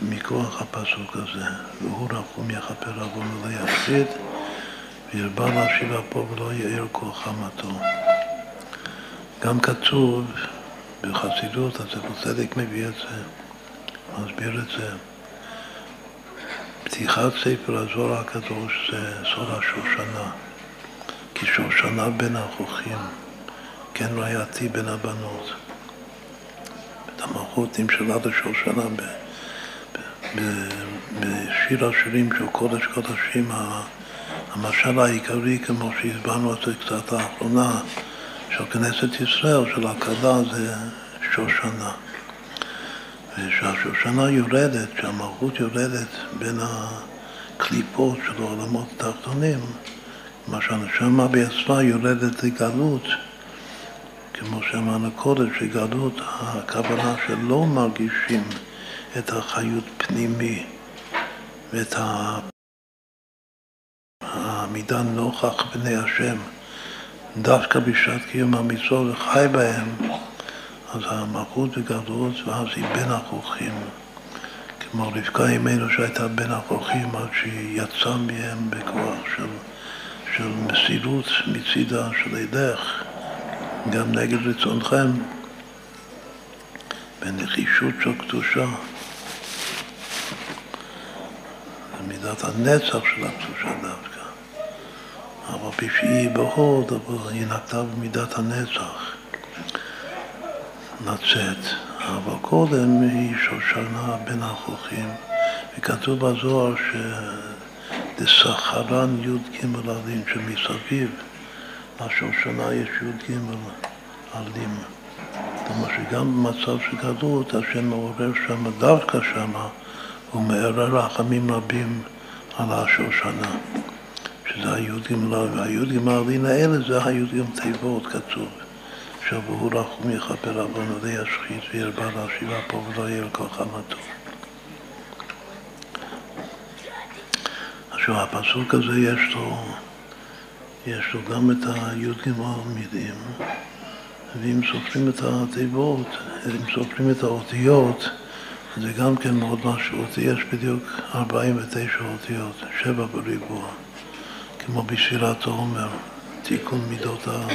מכוח הפסוק הזה, והוא רחום יכפר עוון ולא יפסיד, וירבה להשיב אפו ולא יאיר כל חמתו. גם כתוב בחסידות, אז צדק מביא את זה, מסביר את זה. פתיחת ספר הזוהר הקדוש זה סוד השושנה, כי שושנה בין החוכים, כן רעייתי בין הבנות. את המלכות נמשלה לשושנה בשבעה שיר השירים של קודש קודשים, המשל העיקרי, כמו שהסברנו את זה קצת לאחרונה, של כנסת ישראל, של הכלה, זה שושנה. וכשהשושנה יורדת, כשהמלכות יורדת בין הקליפות של העולמות התחתונים, מה שהנשמה בעצמה יורדת לגלות, כמו שאמרנו קודם, שגלות הכוונה שלא מרגישים את החיות פנימי ואת העמידה נוכח בני השם דווקא בשעת קיום המצוות וחי בהם, אז המלכות וגדלות, ואז היא בין הכוחים. כמו רבקה אימנו שהייתה בין הכוחים עד שהיא יצאה מהם בכוח של, של מסירות מצידה של ידך, גם נגד רצונכם, בנחישות של קדושה. מידת הנצח של הקדושה דווקא. אבל פי שהיא בהוד, אבל היא נקטה במידת הנצח לצאת. אבל קודם היא שושנה בין החוכים, וכתוב בזוהר שדסחרן י"ג עלים, שמסביב לשושנה יש י"ג עלים. כלומר שגם במצב של גדלות, השם מעורר שם, דווקא שם, הוא מעורר רחמים רבים על השושנה. שזה הי"ג והי"ג העלין האלה זה הי"ג תיבות, כתוב. עכשיו והוא רחום יכפר עוון עלי השחית וירבה להשיבה פה ולא יהיה לכל חמתו. עכשיו הפסוק הזה יש לו, יש לו גם את הי"ג מילים, ואם סופרים את התיבות, אם סופרים את האותיות, זה גם כן מאוד משמעותי, יש בדיוק 49 אותיות, שבע בריבוע. כמו בשירת העומר, תיקון מידות, ה...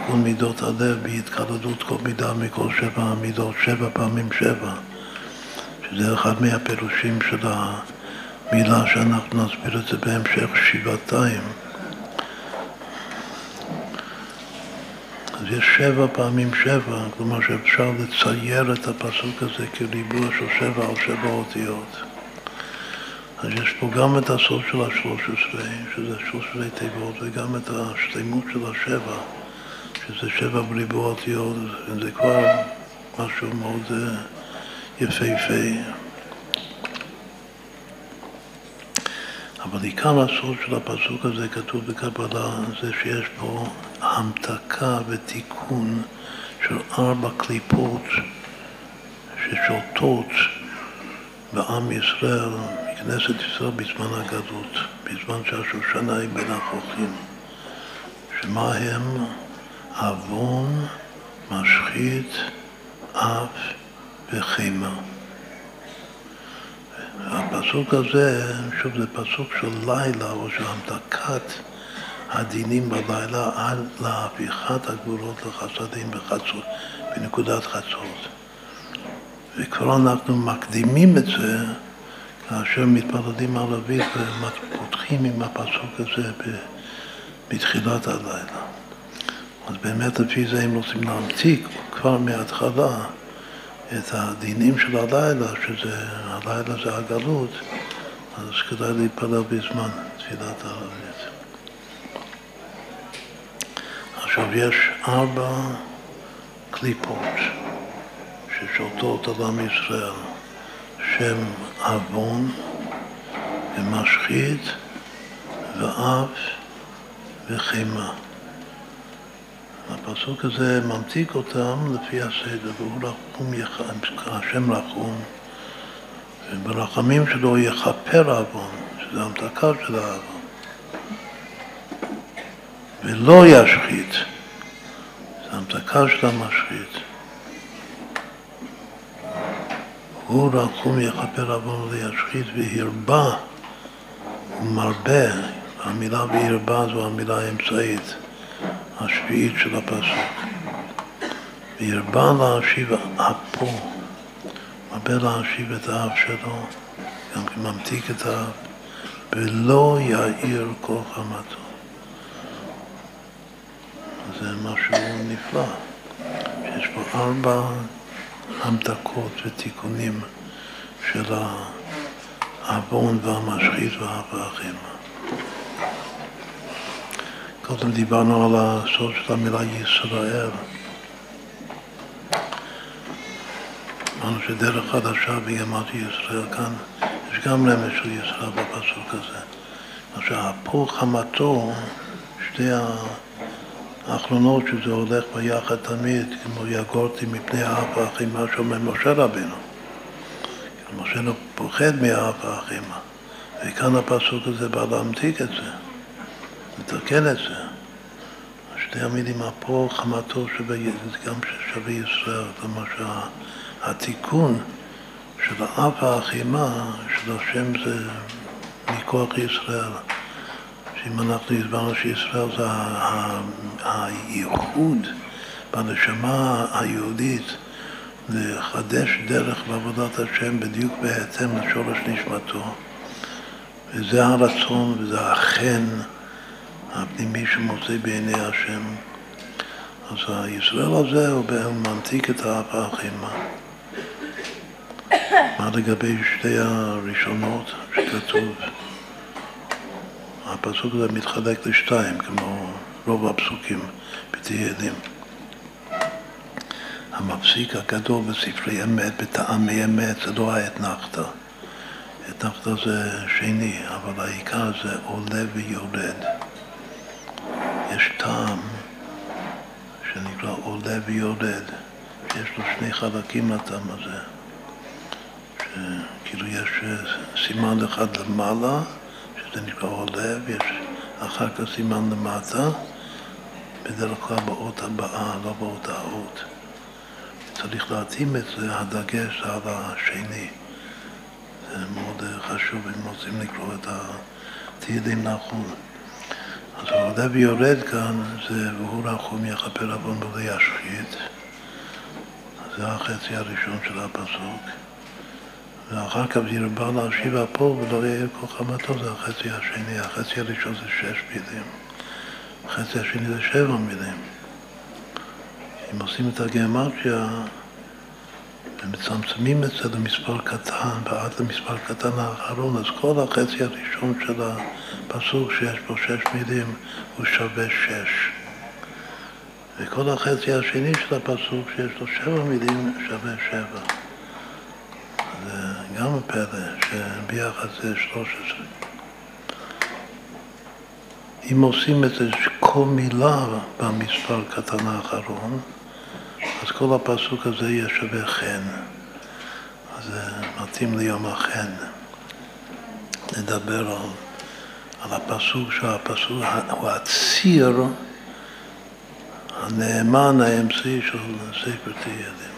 תיקון מידות הלב בהתקלדות כל מידה מכל שבע המידות, שבע פעמים שבע, שזה אחד מהפירושים של המילה שאנחנו נסביר את זה בהמשך שבעתיים. אז יש שבע פעמים שבע, כלומר שאפשר לצייר את הפסוק הזה כריבוע של שבע על שבע אותיות. אז יש פה גם את הסוד של השלוש עשרה, שזה שלוש עשרה תיבות, וגם את השלימות של השבע, שזה שבע בריבוע אותיות, וזה כבר משהו מאוד אה, יפהפה. אבל עיקר הסוד של הפסוק הזה כתוב בקבלה, זה שיש פה המתקה ותיקון של ארבע קליפות ששולטות בעם ישראל כנסת ישראל בזמן הגלות, בזמן שהשושנה היא בין החוכים, שמה הם עוון, משחית, אף וחימה. הפסוק הזה, שוב, זה פסוק של לילה, או של המתקת הדינים בלילה עד להפיכת הגבולות לחסדים בחצות, בנקודת חצות. וכבר אנחנו מקדימים את זה כאשר מתפללים ערבית ופותחים עם הפסוק הזה בתחילת הלילה. אז באמת לפי זה הם רוצים להמתיק כבר מההתחלה את הדינים של הלילה, שזה, הלילה זה הגלות, אז כדאי להתפלל בזמן תפילת הערבית. עכשיו יש ארבע קליפות ששולטות על עם ישראל. שם עוון ומשחית ואף וחימה. הפסוק הזה ממתיק אותם לפי הסדר, והוא רחום, השם רחום, וברחמים שלו יכפר עוון, שזה המתקה של העוון, ולא ישחית, זה המתקה של המשחית. הוא רחום יכפר עוון וישחית והרבה ומרבה, המילה והרבה זו המילה האמצעית, השביעית של הפסוק. והרבה להשיב אפו, מרבה להשיב את האף שלו, גם ממתיק את האף, ולא יאיר כל חמתו. זה משהו נפלא, שיש פה ארבע המתקות ותיקונים של עוון והמשחית והפרחים. קודם דיברנו על הסוד של המילה ישראל. אמרנו שדרך חדשה בימת ישראל כאן יש גם רמז של ישראל בפסוק הזה. עכשיו, הפוך המטור, שתי האחרונות שזה הולך ביחד תמיד, כמו יגורתי מפני האף האחים, מה שאומר משה רבינו. משה לא פוחד מהאף האחים. וכאן הפסוק הזה בא להמתיק את זה, לתקן את זה. שתי המילים, אפו חמתו שווה, זה גם שווה ישראל, כלומר שהתיקון של האף האחימה של השם זה מכוח ישראל. שאם אנחנו הסברנו שישראל זה הייחוד בנשמה היהודית לחדש דרך בעבודת השם בדיוק בהתאם לשורש נשמתו וזה הרצון וזה החן הפנימי שמוצא בעיני השם אז הישראל הזה הוא ממתיק את האף האחימה מה לגבי שתי הראשונות שכתוב הפסוק הזה מתחלק לשתיים, כמו רוב הפסוקים בתהילים. המפסיק הגדול בספרי אמת, בטעמי אמת, זה לא האתנחתא. אתנחתא זה שני, אבל העיקר זה עולה ויורד. יש טעם שנקרא עולה ויורד, שיש לו שני חלקים לטעם הזה. שכאילו יש סימן אחד למעלה זה נקרא עולה, ויש אחר כך סימן למטה, בדרך כלל באות הבאה, לא באות האות. צריך להתאים את זה, הדגש על השני. זה מאוד חשוב אם רוצים לקרוא את התהילים נכון. אז העולה ויורד כאן זה והוא רחום יכפר עוון ולא ישחית. זה החצי הראשון של הפסוק. ואחר כך ירבה להשיב אפו ולא יהיה כל חמתו, זה החצי השני. החצי הראשון זה שש מילים, החצי השני זה שבע מילים. אם עושים את הגרמטיה ומצמצמים את זה למספר קטן ועד למספר קטן האחרון, אז כל החצי הראשון של הפסוק שיש בו שש מילים הוא שווה שש. וכל החצי השני של הפסוק שיש לו שבע מילים שווה שבע. זה גם פלא שביחד זה 13. אם עושים את זה כל מילה במספר קטן האחרון, אז כל הפסוק הזה יהיה שווה חן. אז זה מתאים ליום החן. נדבר על, על הפסוק שהפסוק הוא הציר הנאמן האמצעי של ספר תהילים.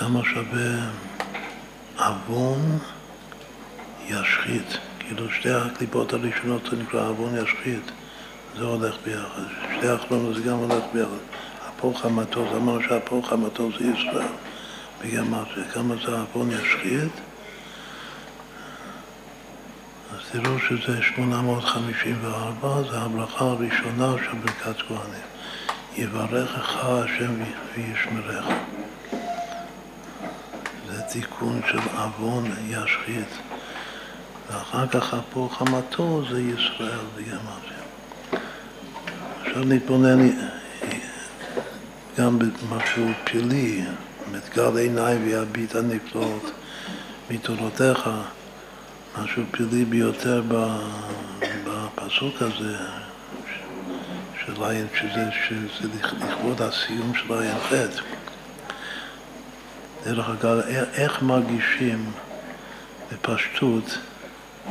כמה שווה עוון ישחית. כאילו שתי הקליפות הראשונות זה נקרא עוון ישחית. זה הולך ביחד. שתי האחרונות זה גם הולך ביחד. הפוך המטוס, אמרנו שהפוך המטוס זה ישראל. בגרמטיה. כמה זה עוון ישחית? אז תראו שזה 854, זה הברכה הראשונה של ברכת כהנים. יברכך השם וישמרך. תיקון של עוון ישחית. ואחר כך הפוך חמתו זה ישראל בגרמטיה. עכשיו נתבונן גם במשהו פלילי, גל עיניי ויביט הנפלאות מתורותיך, משהו פלילי ביותר בפסוק הזה, שזה, שזה לכבוד הסיום של עין חטא. דרך אגב, איך מרגישים בפשטות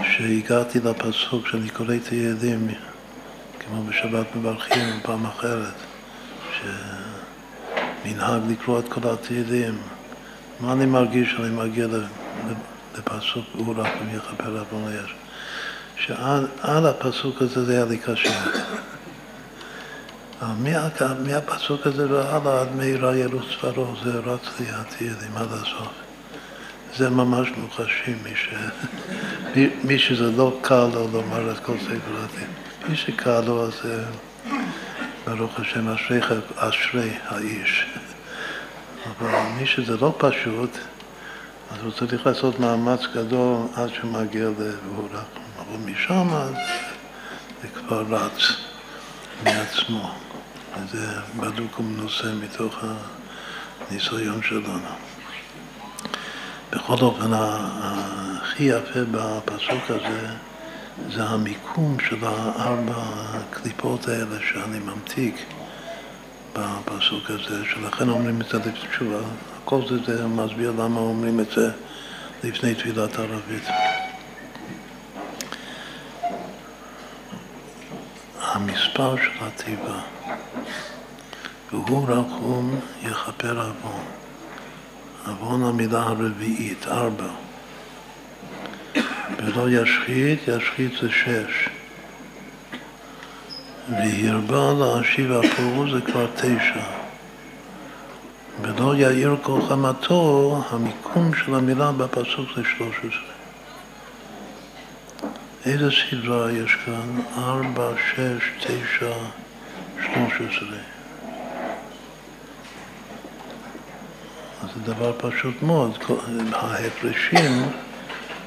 שהגעתי לפסוק שאני קורא את הילדים, כמו בשבת מברכים פעם אחרת, שמנהג לקרוא את כל התהילים, מה אני מרגיש כשאני מגיע לפסוק הוא רק יכפר עוון היש? שעד הפסוק הזה זה היה לי קשה. מהפסוק הזה והלאה עד מהירה ירוץ פרעה, זה רץ לי התהילים עד הסוף. זה ממש מוחשי, מי, ש... <laughs> מי שזה לא קל לו לומר את כל ספר הדין. מי שקל לו אז ברוך השם, אשרי, אשרי האיש. אבל מי שזה לא פשוט, אז הוא צריך לעשות מאמץ גדול עד שהוא מגיע לבורח. אבל משם זה כבר רץ מעצמו. וזה בדוק ומנוסה מתוך הניסיון שלנו. בכל אופן, הכי יפה בפסוק הזה זה המיקום של הארבע הקליפות האלה שאני ממתיק בפסוק הזה, שלכן אומרים את זה לפני תשובה. כל זה, זה מסביר למה אומרים את זה לפני תפילת ערבית. המספר של התיבה, והוא רחום יכפר עוון. עוון המילה הרביעית, ארבע. ולא ישחית, ישחית זה שש. והרבה להשיב אפור זה כבר תשע. ולא יאיר כל חמתו, המיקום של המילה בפסוק זה שלוש עשרה. איזה סדרה יש כאן? ארבע, שש, תשע, שלוש עשרה. זה דבר פשוט מאוד. ההפרשים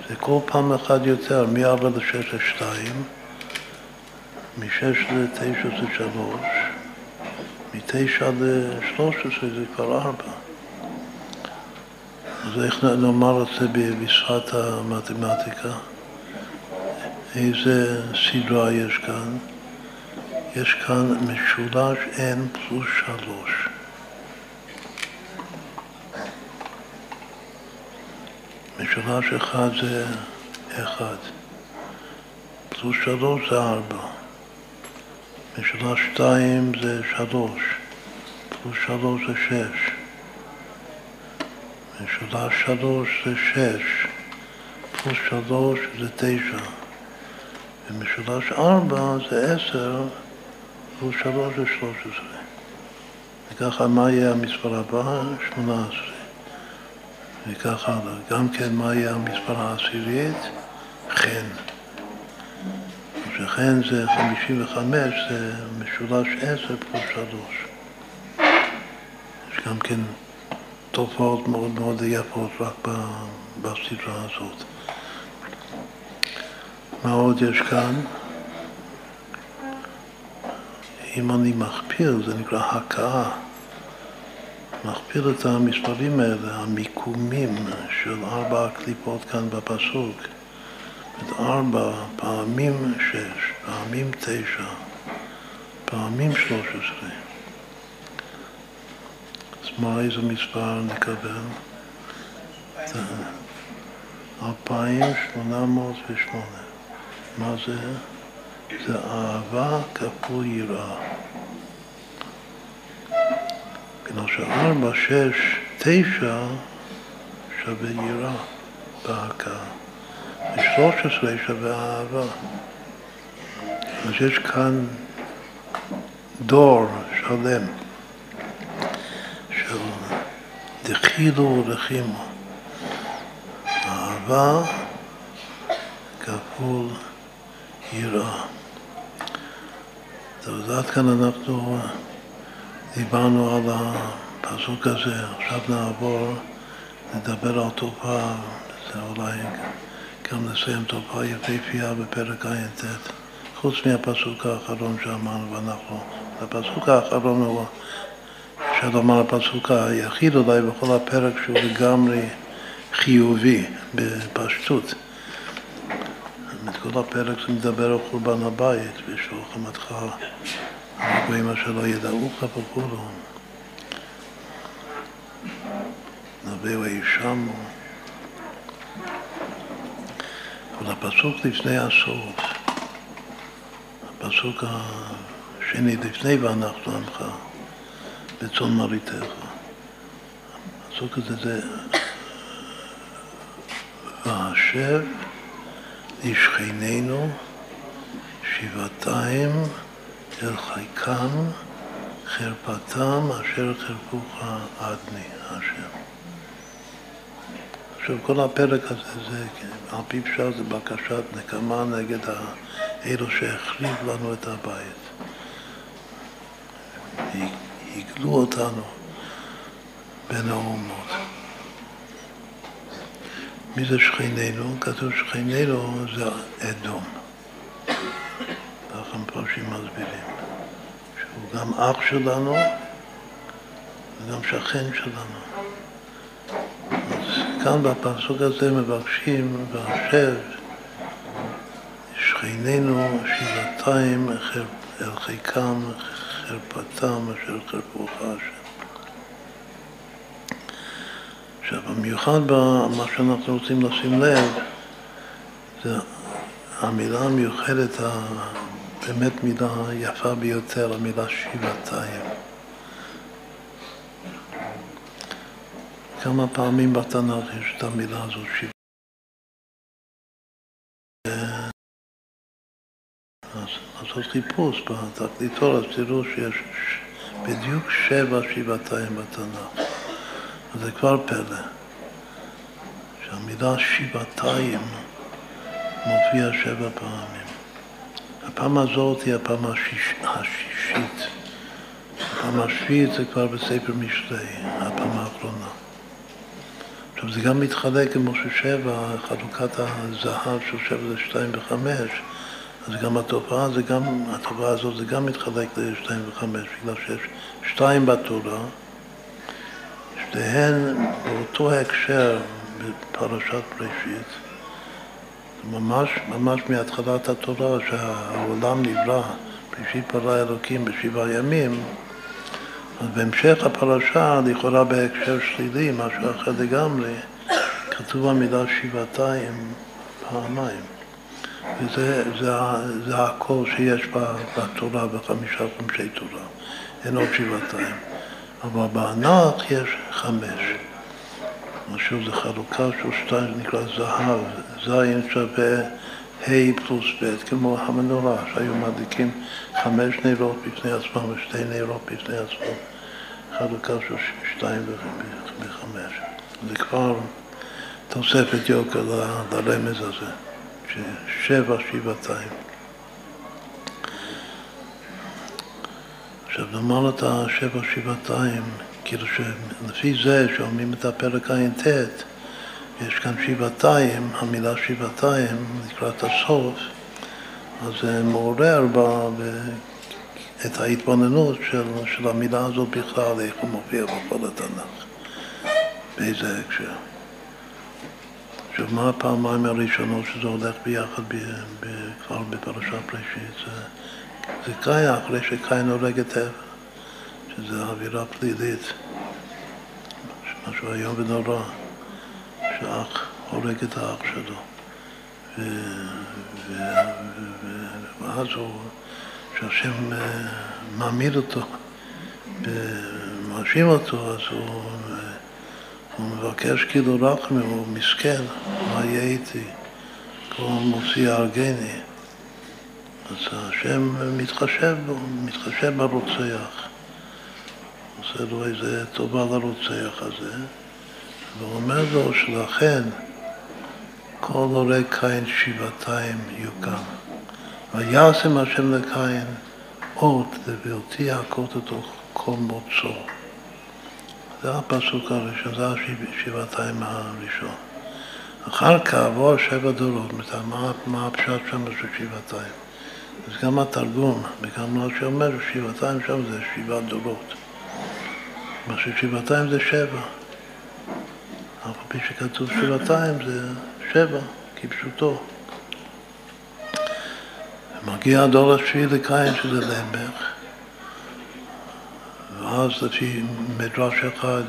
זה כל פעם אחד יותר, מ-4 ל-6 ל-2, מ-6 ל-9 זה 3, מ-9 ל-13 זה כבר 4. אז איך נאמר את זה בשפת המתמטיקה? איזה סדרה יש כאן? יש כאן משולש n פלוס 3. משולש אחד זה אחד, פלוס שלוש זה ארבע, משולש שתיים זה שלוש, פלוס שלוש זה שש, משולש שלוש זה שש, פלוס שלוש זה תשע, ומשולש ארבע זה עשר, פלוס שלוש זה שלוש עשרה. וככה מה יהיה המספר הבא? שמונה עשרה. וכך הלאה. גם כן, מה יהיה המספר העשירית? חן. שחן זה 55, זה משולש 10 פלוס 3. יש גם כן תופעות מאוד מאוד יפות רק בסדרה הזאת. מה עוד יש כאן? אם אני מכפיל, זה נקרא הכאה. מכפיל את המספרים האלה, המיקומים של ארבע הקליפות כאן בפסוק. את ארבע פעמים שש, פעמים תשע, פעמים שלוש עשרה. אז מה, איזה מספר נקבל? אלפיים שמונה מאות ושמונה. מה זה? זה אהבה כפול יראה. בגלל שארבע, שש, תשע שווה יראה בהכאה, ושלוש עשרה שווה אהבה. אז יש כאן דור שלם של דחילו ורחימו. אהבה כפול יראה. אז עד כאן אנחנו דיברנו על הפסוק הזה, עכשיו נעבור לדבר על תופעה, זה אולי גם נסיים תופעה יפהפייה בפרק ע"ט, חוץ מהפסוק האחרון שאמרנו, ואנחנו, הפסוק האחרון הוא, אפשר לומר הפסוק היחיד אולי בכל הפרק שהוא לגמרי חיובי, בפשטות. כל הפרק זה מדבר על חורבן הבית, ושולחמתך הגויים אשר לא ידעוך וכולו. נביאו הישמו. אבל הפסוק לפני הסוף, הפסוק השני לפני ואנחנו עמך, בצאן מרעיתך. הפסוק הזה זה והשב לשכנינו שבעתיים אל חיקם חרפתם אשר חרפוך עדני, השם. עכשיו כל הפרק הזה, זה, על פי פשט זה בקשת נקמה נגד אלו שהחריב לנו את הבית. הגלו אותנו בין האומות. מי זה שכנינו? כתוב שכנינו זה אדום. ככה מפרשים מסבירים. שהוא גם אח שלנו וגם שכן שלנו. אז כאן בפסוק הזה מבקשים, והשב, שכנינו שבעתיים אל חיקם חרפתם אשר חרפוך השם. עכשיו, במיוחד במה שאנחנו רוצים לשים לב, זה המילה המיוחדת, באמת מילה יפה ביותר, המילה שבעתיים. כמה פעמים בתנ"ך יש את המילה הזאת שבע. אז לעשות חיפוש בתקליטור, אז תראו שיש בדיוק שבע שבעתיים בתנ"ך. זה כבר פלא, שהמילה שבעתיים מופיעה שבע פעמים. הפעם הזאת היא הפעם השיש, השישית. הפעם השביעית זה כבר בספר משלי, הפעם האחרונה. עכשיו זה גם מתחלק כמו ששבע, חלוקת הזהב של שבע זה שתיים וחמש, אז גם התופעה, זה גם, התופעה הזאת זה גם מתחלק לשתיים וחמש, בגלל שיש שתיים בתורה, שתיהן באותו הקשר בפרשת בראשית, ממש, ממש מהתחלת התורה שהעולם נברא, בראשית ברא אלוקים בשבעה ימים, אז בהמשך הפרשה, לכאורה בהקשר שלילי, משהו אחר לגמרי, כתוב המילה שבעתיים פעמיים. וזה זה, זה הכל שיש בתורה, בחמישה חומשי תורה. אין עוד שבעתיים. אבל בענק יש חמש. משהו זה חלוקה של שתיים, נקרא זהב. זין שווה ה' פלוס ב', כמו המנורה, שהיו מדליקים חמש נרות בפני עצמם ושתי נרות בפני עצמם. חלוקה של שתיים וחמש. זה כבר תוספת יוקר לרמז הזה, ששבע שבעתיים. עכשיו נאמר את השבע שבעתיים, כאילו שלפי זה שאומרים את הפרק ע"ט, יש כאן שבעתיים, המילה שבעתיים לקראת הסוף, אז זה מעורר ב, את ההתבוננות של, של המילה הזאת בכלל, איך הוא מופיע בכל התנ"ך, באיזה הקשר. עכשיו, מה הפעמיים הראשונות שזה הולך ביחד ב, ב, כבר בפרשת בראשית? זה, זה קאיה, אחרי שקאין הורג את עבר, שזה אווירה פלילית, משהו איום ונורא, שאח הורג את האח שלו. ו, ו, ו, ואז הוא, שהשם אה, מעמיד אותו ומאשים אותו, אז הוא, אה, הוא מבקש כאילו רחמי, הוא מסכן, מה יהיה איתי? כמו מוציא הרגני. אז השם מתחשב בו, מתחשב ברוצח. עושה לו איזה טובה לרוצח הזה, ואומר לו שלכן כל הורג קין שבעתיים יוקם. וישם השם לקין אות לבלתי הכות אותו כל מוצו. זה הפסוק הראשון, זה השבעתיים הראשון. אחר כך עבור שבע דורות, מה הפשט שם של שבעתיים? אז גם התרגום, וגם מה שאומר שבעתיים שם זה שבעה דורות. מה ששבעתיים זה שבע. אף על פי שכתוב שבעתיים זה שבע, כפשוטו. מגיע הדור השביעי לקין שזה למך, ואז לפי מדרש אחד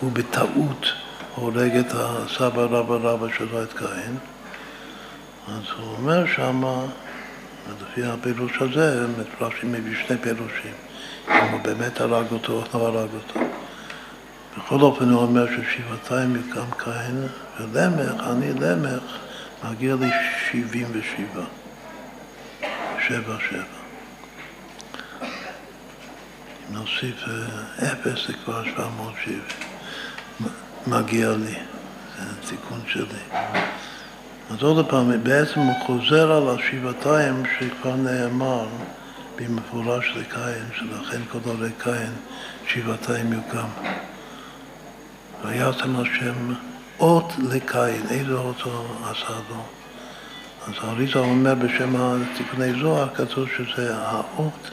הוא בטעות הורג את הסבא רבא רבא שלו, את קין. אז הוא אומר שמה ולפי הפירוש הזה, מפרשים מביא שני פירושים, אם הוא באמת הרג אותו או לא הרג אותו. בכל אופן הוא אומר ששבעתיים יקם כהן, ולמך, אני למך, מגיע לי שבעים ושבע. שבע שבע. אם נוסיף אה, אפס זה כבר שבע מאות שבעים. מגיע לי, זה התיקון שלי. אז עוד פעם, בעצם הוא חוזר על השבעתיים שכבר נאמר במפורש לקין, שלכן כל הורי קין שבעתיים יוקם. ויתם השם אות לקין, איזה אות הוא עשה לו? אז האריזה אומר בשם התיקוני זוהר, כתוב שזה האות,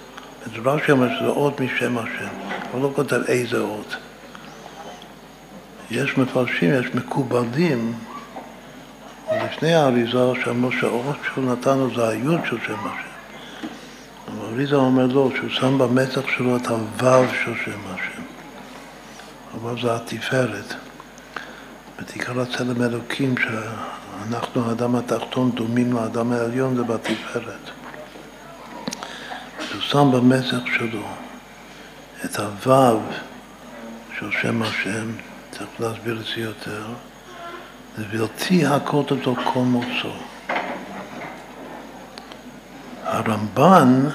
רש"י אומר שזה אות משם השם, הוא לא כותב איזה אות. יש מפרשים, יש מקובלים, לפני האריזה שאמרו שהאות שהוא נתן לו זה היוד של שם השם. אבל אריזה אומר לו שהוא שם במצח שלו את הוו של שם השם. הוו זה התפארת. ותקרא צלם אלוקים שאנחנו, האדם התחתון, דומים לאדם העליון, זה בתפארת. הוא שם במצח שלו את הוו של שם השם, צריך להסביר את זה יותר, זה בלתי הכות אותו כל מוצאו. הרמב"ן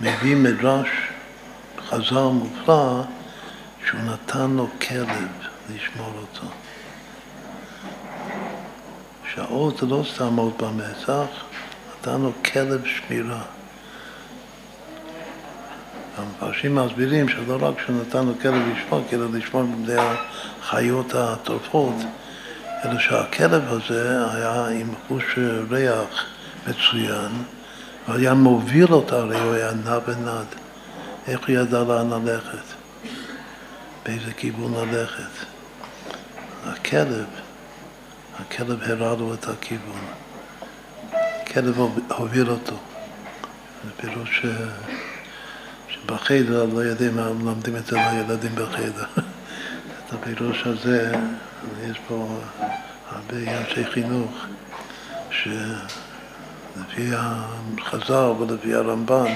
מביא מדרש חז"ל מופלא שהוא נתן לו כלב לשמור אותו. שהאות זה לא סתם אות במצח, נתן לו כלב שמירה. המפרשים מסבירים שלא רק שהוא נתן לו כלב לשמור, כאילו לשמור בני החיות הטורפות, אלא שהכלב הזה היה עם חוש ריח מצוין, והיה מוביל אותה, הרי הוא היה נע ונד. איך הוא ידע לאן ללכת? באיזה כיוון ללכת? הכלב, הכלב הראה לו את הכיוון. הכלב הוביל אותו. זה פירוש שבחדר לא יודעים, לומדים את זה לילדים בחדר. <laughs> את הפירוש הזה, יש פה הרבה אנשי חינוך, שלפי החז"ל ולפי הרמב"ן,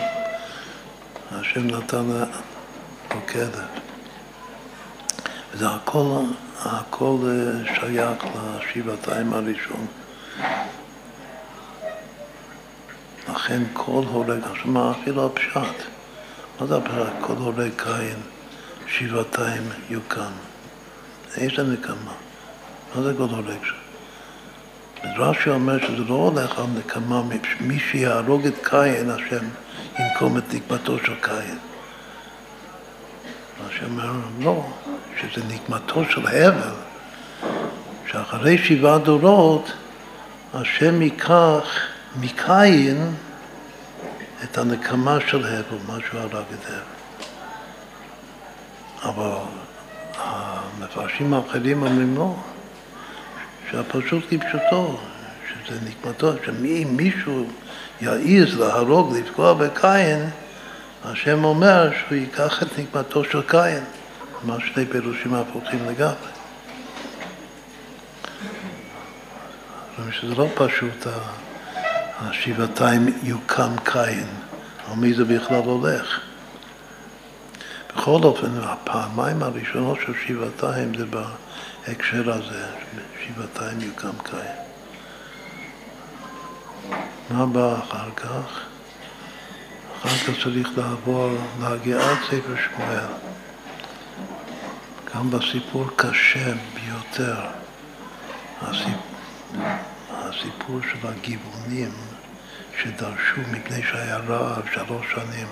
השם נתן לו כלב. וזה הכל, הכל שייך לשבעתיים הראשון. לכן כל הורג, עכשיו מה אפילו הפשט? מה זה הפשט? כל הורג קין שבעתיים יוקם. איזה נקמה? מה זה כל הורג שם? רש"י אומר שזה לא הולך על נקמה, מי שיהרוג את קין, השם ינקום את נקמתו של קין. רש"י אומר, לא, שזה נקמתו של הבל, שאחרי שבעה דורות השם ייקח מקין את הנקמה של הבל, מה שהוא הרג את הבל. אבל המפרשים האחרים אומרים לא, שהפשוט כפשוטו, שזה נקמתו, שאם מישהו יעז להרוג, לפגוע בקין, השם אומר שהוא ייקח את נקמתו של קין. מה שני פירושים הפוכים לגמרי. שזה לא פשוט השבעתיים יוקם קין, על מי זה בכלל הולך. בכל אופן, הפעמיים הראשונות של שבעתיים זה בהקשר הזה, שבעתיים יוקם קין. מה בא אחר כך? אחר כך צריך לעבור, להגיע עד ספר שמואל. גם בסיפור קשה ביותר, הסיפור של הגבעונים שדרשו מפני שהיה רעב שלוש שנים.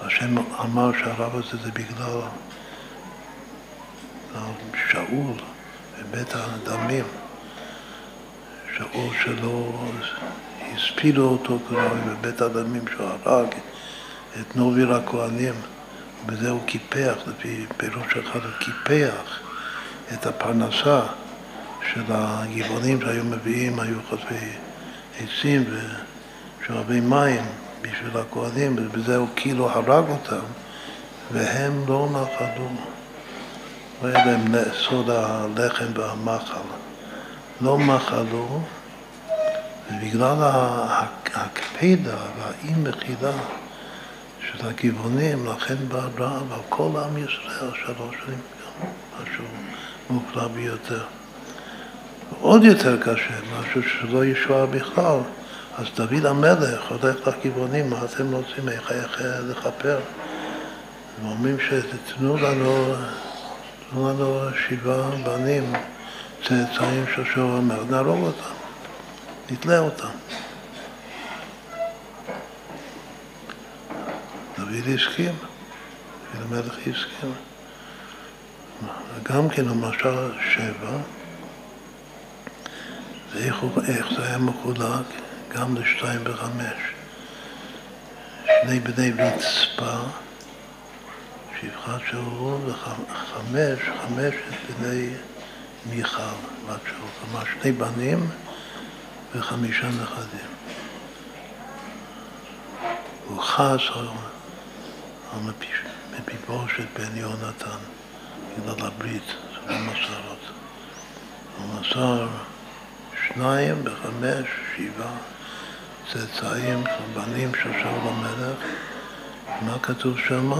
השם אמר שהרעב הזה זה בגלל שאול ובית הדמים, שאול שלא הספילו אותו כראוי בבית הדמים שהוא הרג את נוביר הכהנים. ובזה הוא קיפח, לפי פירוש אחד, הוא קיפח את הפרנסה של הגבעונים שהיו מביאים, היו חוטבי עצים ושואבי מים בשביל הכהנים, ובזה הוא כאילו הרג אותם, והם לא נחלו. לא היה להם סוד הלחם והמחל. לא מחלו, ובגלל הקפידה והאי מחילה של הגבעונים, לכן בא רעב על כל עם ישראל שלוש שנים, משהו מופלא ביותר. עוד יותר קשה, משהו שלא ישועה בכלל. אז דוד המלך הולך לגבעונים, מה אתם רוצים, איך, איך לכפר? ואומרים שתתנו לנו, תנו לנו שבעה בנים, צאצאים של שור המלך, נהרוג אותם, נתלה אותם. דוד הסכים, דוד המלך הסכים. גם כן למשל שבע, ואיך זה היה מחולק? גם לשתיים וחמש. שני בני רצפה, שפחת שאול, וחמש, חמשת בני מיכל, בת שאול. כלומר, שני בנים וחמישה נכדים. הוא חס על, מפיבושת בן יונתן, בגלל הברית, זה לא מסר אותו. הוא מסר שניים וחמש, שבעה צאצאים, בנים של שאול המלך. מה כתוב שם?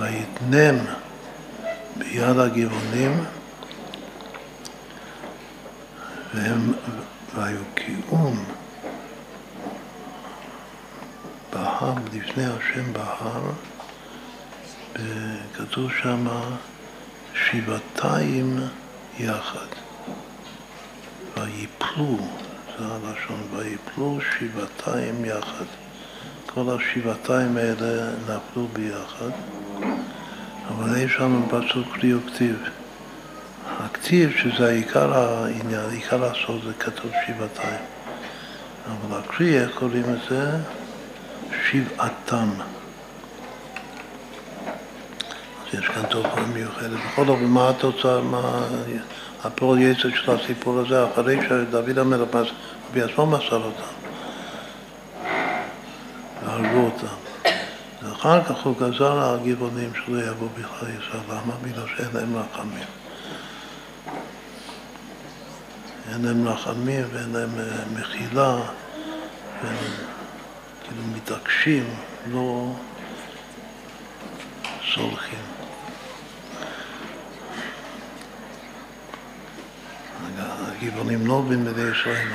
ויתנם ביד הגבעונים והם ויוקיעום בהר, לפני השם בהר, וכתוב שם שבעתיים יחד. ויפלו, זה הלשון, ויפלו שבעתיים יחד. כל השבעתיים האלה נפלו ביחד, אבל יש שם פסוק קרי וכתיב. הכתיב, שזה עיקר העניין, עיקר הסוד, זה כתוב שבעתיים. אבל הקרי, איך קוראים לזה? שבעתם. אז יש כאן תופעה מיוחדת. בכל אופן, מה התוצאה, מה הפועל יצר של הסיפור הזה, אחרי שדוד המלך בעצמו מסר אותם, והרגו אותם. ואחר כך הוא גזר על הגבעונים שלא יבוא בכלל ישראל. למה? בגלל שאין להם רחמים. אין להם רחמים ואין להם אה, מחילה, והם כאילו מתעקשים, לא סולחים. הגבעונים לא עובדים בידי ישראל,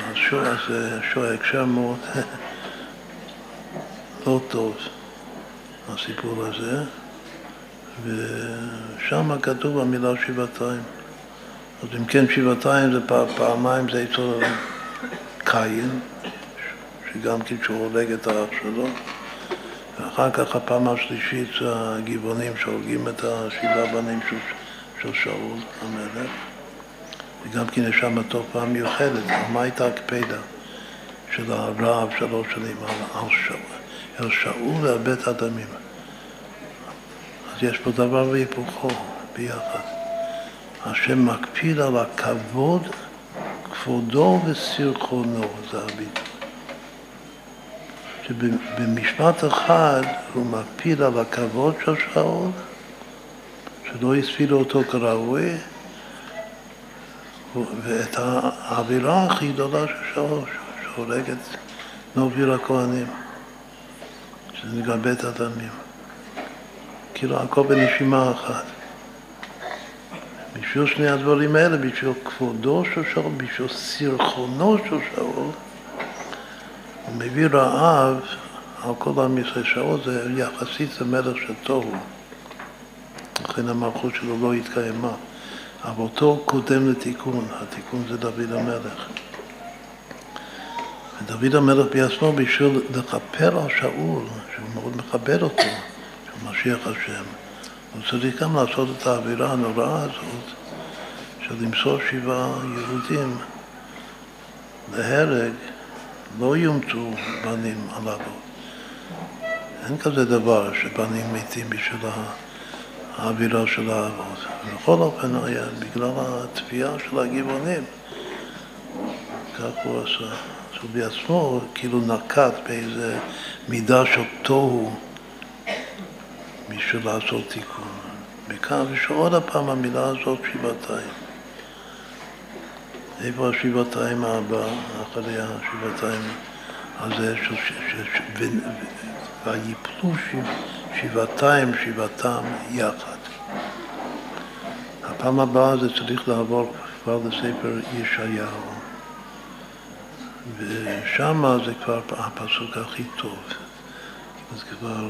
אז זה שואה הקשר מאוד <laughs> לא טוב, הסיפור הזה, ושם כתוב המילה שבעתיים. אז אם כן שבעתיים זה פעמיים זה אצל קין, שגם כן שהוא הורג את האח שלו, ואחר כך הפעם השלישית זה הגבעונים שהורגים את השבעה בנים של, של שאול המלך, וגם כן יש שם תופעה מיוחדת, מה הייתה הקפדה של הרעב שלוש שנים על, על שאול, והבית הדמים. אז יש פה דבר והיפוכו ביחד. השם מקפיד על הכבוד, כבודו וסרחונו, זה הביטוי. שבמשפט אחד הוא מקפיד על הכבוד של שאול, שלא הספילו אותו כראוי, ואת האווירה הכי גדולה של שאול, שהורג את נוביל הכהנים, שזה נקרא בית הדמים. כאילו הכל בנשימה אחת. בשביל שני הדברים האלה, בשביל כבודו של שאול, בשביל סרחונו של שאול, הוא מביא רעב על כל עם ישראל. שאול זה יחסית זה מלך של תוהו, לכן המלכות שלו לא התקיימה. אבל אותו קודם לתיקון, התיקון זה דוד המלך. ודוד המלך בעצמו בשביל לכפר על שאול, שהוא מאוד מכבד אותו, שהוא משיח השם. הוא צריך גם לעשות את האווירה הנוראה הזאת של למסור שבעה יהודים להרג, לא יומתו בנים הללו. אין כזה דבר שבנים מתים בשביל האווירה של האבות. בכל אופן היה בגלל התביעה של הגבעונים, כך הוא עשה. אז הוא בעצמו כאילו נקט באיזה מידה של תוהו בשביל לעשות תיקון. מכאן ושעוד הפעם המילה הזאת שבעתיים. איפה השבעתיים הבא, אחרי השבעתיים הזה, ויפלו שבעתיים שבעתם יחד. הפעם הבאה זה צריך לעבור כבר לספר ישעיהו, ושם זה כבר הפסוק הכי טוב. אז כבר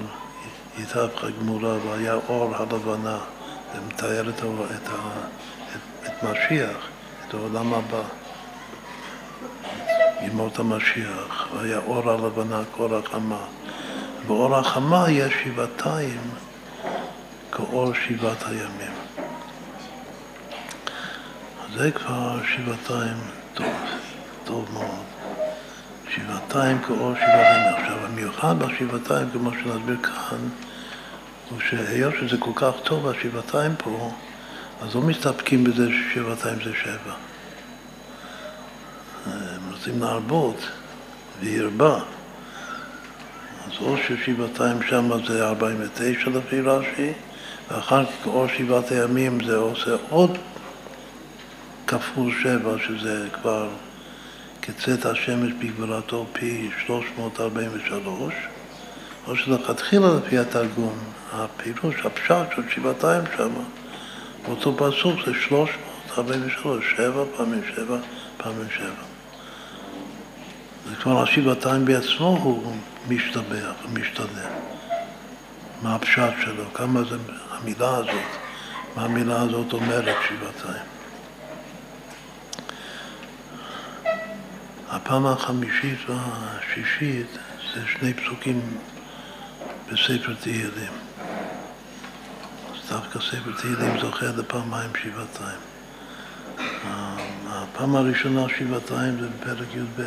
התהפכה גמורה והיה אור הלבנה, זה מתאר את, את, את, את משיח, את העולם הבא, ימות המשיח, והיה אור הלבנה, קור החמה. באור החמה יש שבעתיים כאור שבעת הימים. זה כבר שבעתיים טוב, טוב מאוד. שבעתיים כאור שבעת הימים. עכשיו, המיוחד בשבעתיים, כמו שנסביר כאן, הוא שהיות שזה כל כך טוב, השבעתיים פה, אז לא מסתפקים בזה ששבעתיים זה שבע. הם רוצים להרבות, וירבה. אז או ששבעתיים שם זה 49 לפי רש"י, ואחר כך אור שבעת הימים זה עושה עוד כפול שבע, שזה כבר כצאת השמש בגבולתו פי 343, או שלכתחילה לפי התרגום, הפירוש, הפשט של שבעתיים שם, באותו פסוק זה 343, שבע פעמים שבע פעמים שבע. זה כבר השבעתיים בעצמו הוא משתבח ומשתנה. מה הפשט שלו, כמה זה המילה הזאת, מה המילה הזאת אומרת שבעתיים. הפעם החמישית והשישית זה שני פסוקים בספר תהילים. דווקא ספר תהילים זוכה לפעמיים שבעתיים. הפעם הראשונה שבעתיים זה בפרק י"ב,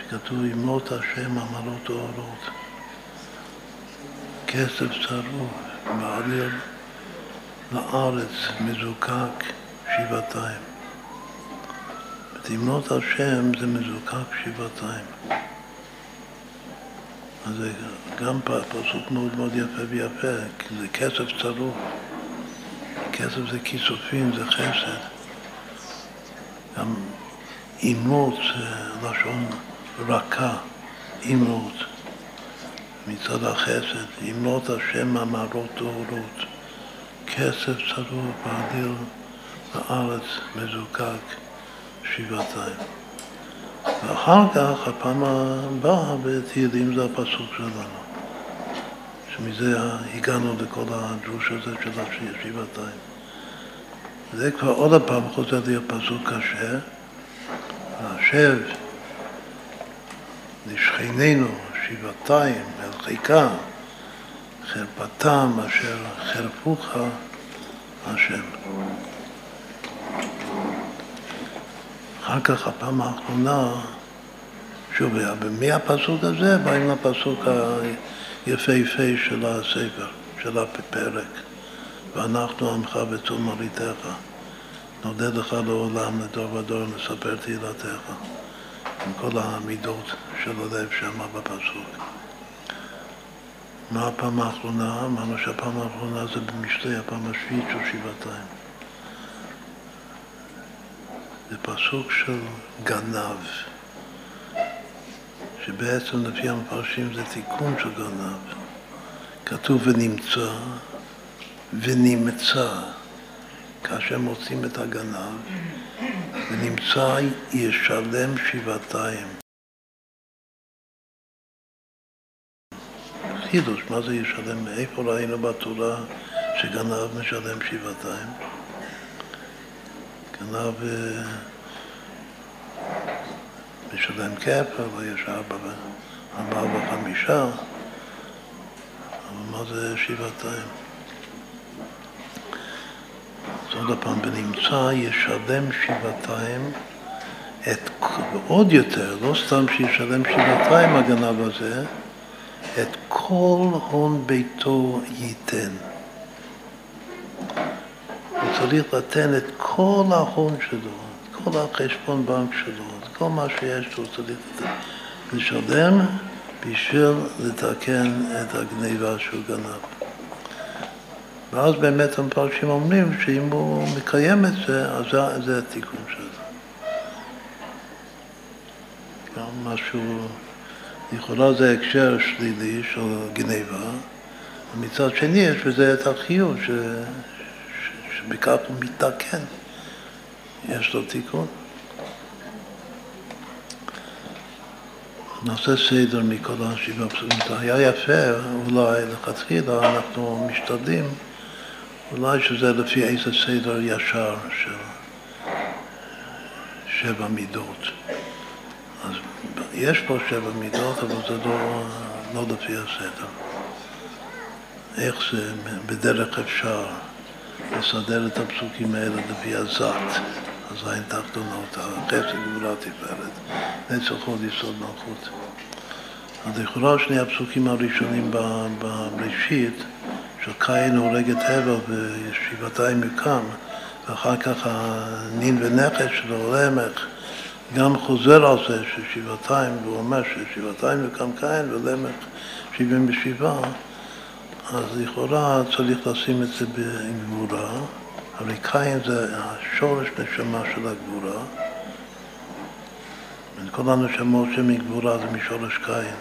שכתוב ימות השם עמלות אורות, כסף צרוף, מעביר לארץ מזוקק שבעתיים. תמנות השם זה מזוקק שבעתיים. אז זה גם פסוק מאוד מאוד יפה ויפה, כי זה כסף צרוף. כסף זה כיסופים, זה חסד. גם אימות זה לשון רכה, אימות, מצד החסד. אימות השם אמרות טהורות. כסף צרוף באדיר לארץ מזוקק. שבעתיים. ואחר כך, הפעם הבאה בתהילים זה הפסוק שלנו, שמזה הגענו לכל הדרוש הזה של השבעתיים. זה כבר עוד פעם חוזר להיות פסוק קשה, השב לשכנינו שבעתיים אל חיקה, חרפתם אשר חרפוך השם. אחר כך, הפעם האחרונה, שוב, מהפסוק הזה באים לפסוק היפהפה של הספר, של הפרק. ואנחנו עמך בצום מרעיתך, נודה לך לעולם, לדור ודור, נספר תהילתך. עם כל המידות של הלב שם בפסוק. מה הפעם האחרונה? אמרנו שהפעם האחרונה זה במשלי, הפעם השביעית של שבעתיים. זה פסוק של גנב, שבעצם לפי המפרשים זה תיקון של גנב. כתוב ונמצא ונמצא, כאשר מוצאים את הגנב, ונמצא ישלם שבעתיים. חידוש, מה זה ישלם? מאיפה ראינו בתורה שגנב משלם שבעתיים? גנב משלם כפר, ויש ארבע, וחמישה, אבל מה זה שבעתיים? אז עוד פעם, בנמצא ישלם שבעתיים את, עוד יותר, לא סתם שישלם שבעתיים הגנב הזה, את כל הון ביתו ייתן. צריך לתת את כל ההון שלו, את כל החשבון בנק שלו, את כל מה שיש לו, צריך לשלם בשביל לתקן את הגניבה שהוא גנב. ואז באמת המפרשים אומרים שאם הוא מקיים את זה, אז זה התיקון שלו. גם משהו, לכאורה זה הקשר שלילי של גניבה, ומצד שני יש בזה את החיוב ש... שבכך הוא מתקן, יש לו תיקון. נעשה סדר מכל השבעה פסוקים. זה היה יפה, אולי לכתחילה אנחנו משתדלים, אולי שזה לפי איזה סדר ישר של שבע מידות. אז יש פה שבע מידות, אבל זה לא, לא לפי הסדר. איך זה בדרך אפשר לסדר את הפסוקים האלה לפי הזת, הזין תחתונות, החסד גבולה תפארת, נצח עוד יסוד מלכות. אז לכאורה שני הפסוקים הראשונים בראשית, של קין הורג את הבל וישיבתיים יוקם, ואחר כך הנין ונכס שלו, למך, גם חוזר על זה ששבעתיים, והוא אומר ששבעתיים יוקם קין ולמך שבעים ושבעה, אז לכאורה צריך לשים את זה בגבורה, הרי קין זה השורש נשמה של הגבורה, כל הנשמות שמגבורה זה משורש קין.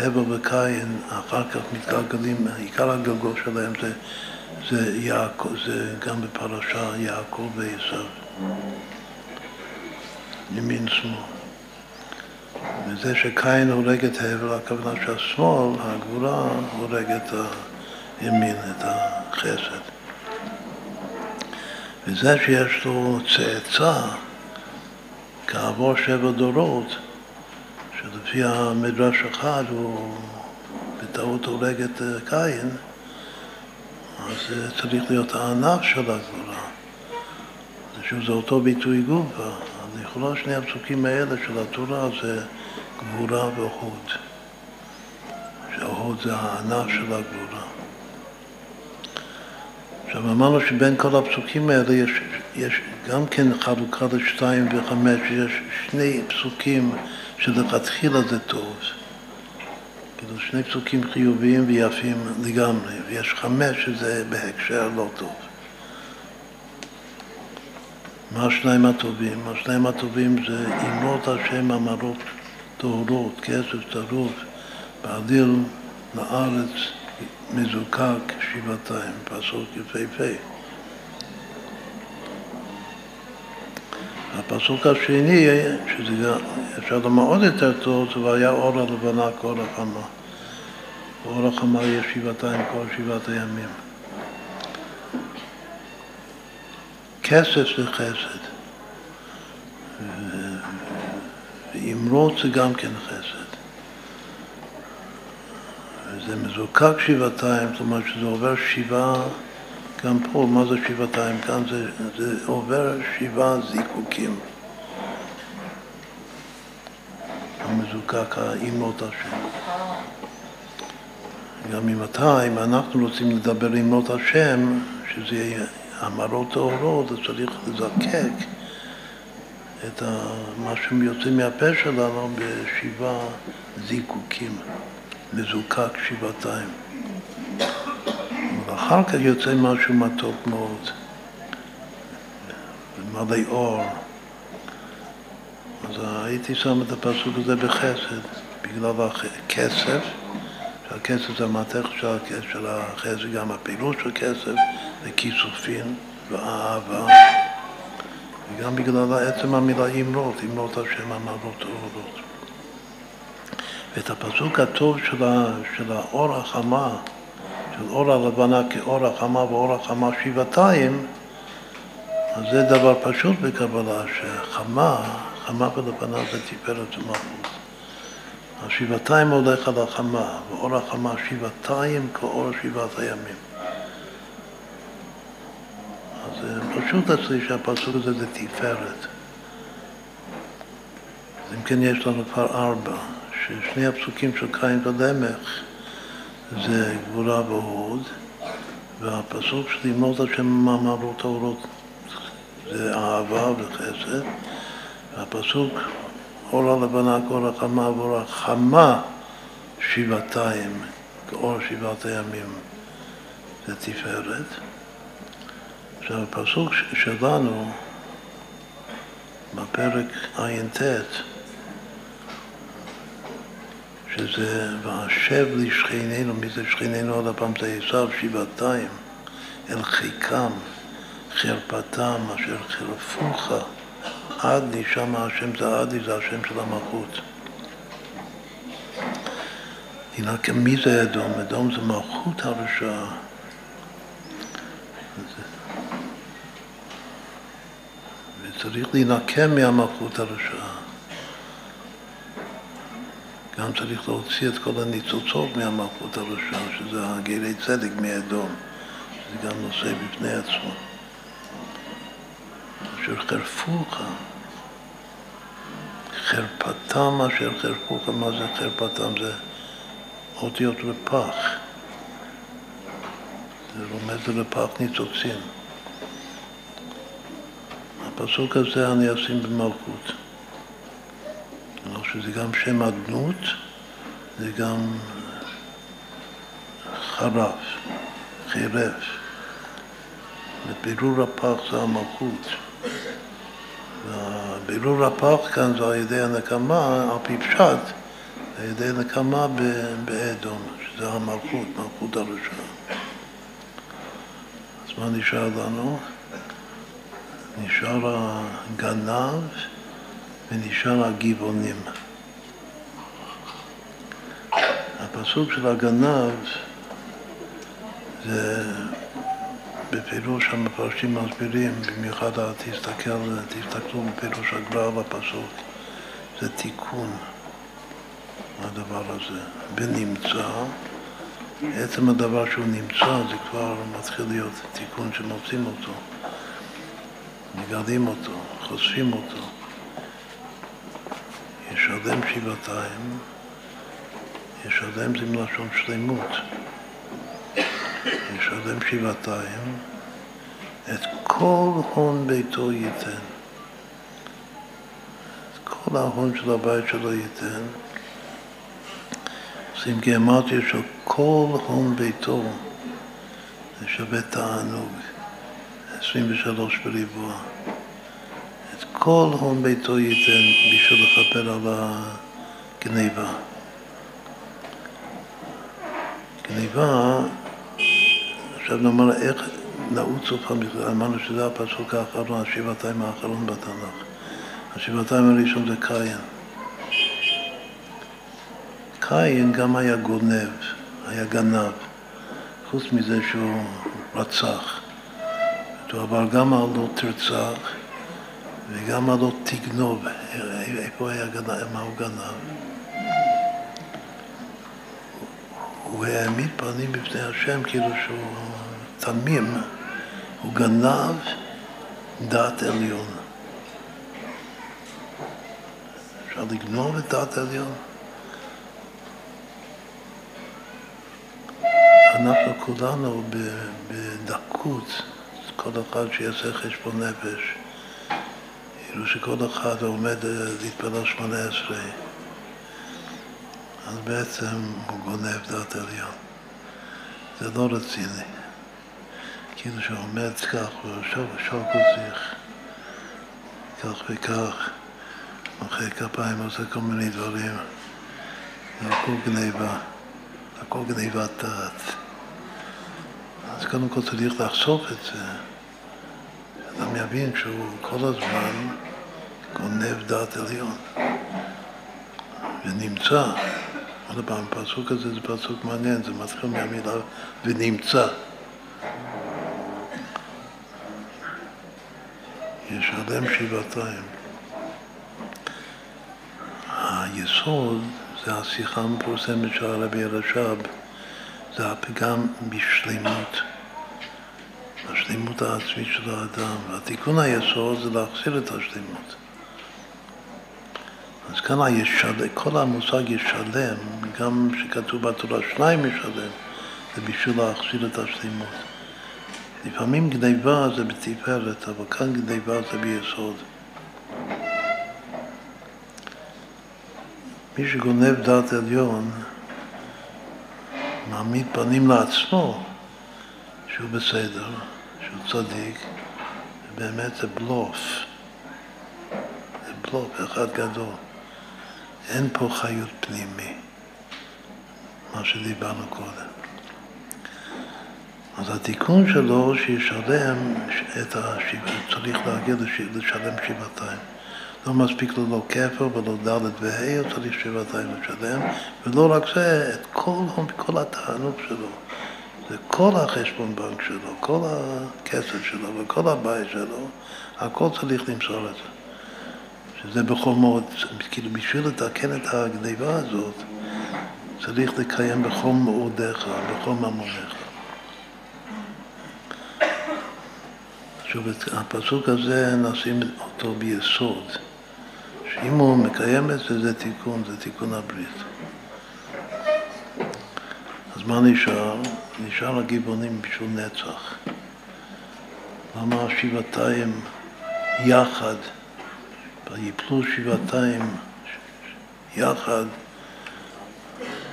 הבל וקין אחר כך מתגלגלים, עיקר הגלגול שלהם זה, זה, יעקב, זה גם בפרשה יעקב ועשו, ימין שמאל. וזה שקין הורג את הבל, הכוונה שהשמאל, הגבורה, הורג את הימין, את החסד. וזה שיש לו צאצא, כעבור שבע דורות, שלפי המדרש אחד הוא בטעות הורג את אה, קין, אז זה צריך להיות הענף של הגבורה. שוב, זה אותו ביטוי גופה. יכולה שני הפסוקים האלה של התורה זה גבורה והוד. שההוד זה הענף של הגבורה. עכשיו אמרנו שבין כל הפסוקים האלה יש, יש גם כן חלוקה לשתיים וחמש, יש שני פסוקים שלכתחילה זה טוב. כאילו שני פסוקים חיוביים ויפים לגמרי, ויש חמש שזה בהקשר לא טוב. מה השניים הטובים? השניים הטובים זה אמרות השם אמרות טהורות, כסף טרוף, בעליל לארץ מזוקק שבעתיים, פסוק יפהפה. הפסוק השני, שזה אפשר לומר עוד יותר טוב, זה והיה אור הלבנה כל החמה. אור החמה יש שבעתיים כל שבעת הימים. כסף זה חסד. ואמרות זה גם כן חסד. וזה מזוקק שבעתיים, זאת אומרת שזה עובר שבעה גם פה, מה זה שבעתיים? כאן זה, זה עובר שבעה זיקוקים. המזוקק האימות השם. גם אם אתה, אם אנחנו רוצים לדבר אימות השם, שזה יהיה המראות טהורות, אז צריך לזקק את מה שיוצא מהפה שלנו בשבעה זיקוקים, מזוקק שבעתיים. אחר כך יוצא משהו מתוק מאוד, מלא אור. אז הייתי שם את הפסוק הזה בחסד, בגלל הכסף, שהכסף זה המתך של החסד, גם הפעילות של כסף, וכיסופים ואהבה, וגם בגלל עצם המילה אמרות, אמרות השם אמרות אורות. ואת הפסוק הטוב של האור החמה, של אור הלבנה כאור החמה ואור החמה שבעתיים, אז זה דבר פשוט בקבלה, שחמה, חמה ולבנה זה תפארת ומלכות. השבעתיים הולך על החמה, ואור החמה שבעתיים כאור שבעת הימים. אז זה פשוט אצלי שהפסוק הזה זה תפארת. אז אם כן יש לנו כבר ארבע, ששני הפסוקים של קין ולמך זה גבורה והוד, והפסוק של לימוד השם מאמרות האורות זה אהבה וחסד, והפסוק אור הלבנה כאור החמה ואור החמה שבעתיים כאור שבעת הימים זה תפארת. עכשיו הפסוק שלנו בפרק ע"ט שזה והשב לשכנינו, מי זה שכנינו עוד הפעם זה עשיו שבעתיים, אל חיקם, חרפתם, אשר חרפוך, עדי, שם השם זה עדי, זה השם של המלכות. הנה, מי זה אדום? אדום זה מלכות הרשעה. וצריך להינקם מהמלכות הרשעה. גם צריך להוציא את כל הניצוצות מהמלכות הרשע, שזה הגילי צדק מאדום, זה גם נושא בפני עצמו. אשר חרפוך, חרפתם אשר חרפוך, מה זה חרפתם? זה אותיות לפח. זה רומז לפח ניצוצים. הפסוק הזה אני אשים במלכות. לא שזה גם שם אדנות, זה גם חרף, חירף. ובירור הפח זה המלכות. והבירור הפח כאן זה על ידי הנקמה, על פי פשט, על ידי נקמה באדום, שזה המלכות, מלכות הרשעה. אז מה נשאר לנו? נשאר הגנב ונשאר הגבעונים. הפסוק של הגנב זה בפירוש המפרשים מסבירים, במיוחד תסתכל, תסתכלו בפירוש הגר"א בפסוק, זה תיקון הדבר הזה, ונמצא, עצם הדבר שהוא נמצא זה כבר מתחיל להיות תיקון שמוצאים אותו, מגרדים אותו, חושפים אותו. ישלם שבעתיים, ישלם זה מלשון שלמות. ישלם שבעתיים, את כל הון ביתו ייתן. את כל ההון של הבית שלו ייתן. עושים גיאמטיה של כל הון ביתו, זה שווה תענוג, 23 בריבוע. את כל הון ביתו ייתן בשביל לכפר על הגניבה. גניבה עכשיו נאמר איך נעוץ עוד פעם, אמרנו שזה הפסוק האחרון, השבעתיים האחרון בתנ"ך. השבעתיים הראשון זה קין. קין גם היה גונב, היה גנב, חוץ מזה שהוא רצח. אבל גם על לא תרצח וגם על לא תגנוב. איפה היה גנב, מה הוא גנב? הוא העמיד פנים בפני השם כאילו שהוא תמים, הוא גנב דעת עליון. אפשר לגנוב את דעת עליון? אנחנו כולנו בדקות, כל אחד שיעשה חשבון נפש, כאילו שכל אחד עומד להתפלל שמונה עשרה אז בעצם הוא גונב דעת עליון. זה לא רציני. כאילו שהוא עומד כך, ושוק צריך כך וכך, מוחא כפיים, עושה כל מיני דברים. הכל גניבה, הכל גניבת דעת. אז קודם כל צריך לחשוף את זה. אדם יבין שהוא כל הזמן גונב דעת עליון. ונמצא. עוד פעם, הפסוק הזה זה פסוק מעניין, זה מתחיל מהמילה ונמצא. ישלם שבעתיים. היסוד זה השיחה המפורסמת של הרבי הרש"ב, זה הפגם בשלמות, השלמות העצמית של האדם. והתיקון היסוד זה להחזיר את השלמות. אז כאן הישלם, כל המושג ישלם, גם שכתוב בתורה שניים ישלם, זה בשביל להחזיר את השלימות. לפעמים גניבה זה בתפארת, אבל כאן גניבה זה ביסוד. מי שגונב דעת עליון, מעמיד פנים לעצמו שהוא בסדר, שהוא צדיק, ובאמת זה בלוף. זה בלוף אחד גדול. אין פה חיות פנימי, מה שדיברנו קודם. אז התיקון שלו שישלם את השבעה, צריך להגיע לשלם שבעתיים. לא מספיק לו לא כפר ולא ד' וה', הוא צריך שבעתיים לשלם, ולא רק זה, את כל, כל התענוג שלו, זה כל החשבון בנק שלו, כל הכסף שלו וכל הבית שלו, הכל צריך למסור את זה. שזה בכל מאוד, כאילו בשביל לתקן את הגניבה הזאת, צריך לקיים בכל מאודיך, בכל ממוניך. עכשיו, הפסוק הזה נשים אותו ביסוד, שאם הוא מקיים את זה, זה תיקון, זה תיקון הברית. אז מה נשאר? נשאר הגיבונים בשביל נצח. למה שבעתיים יחד, ויפלו שבעתיים יחד,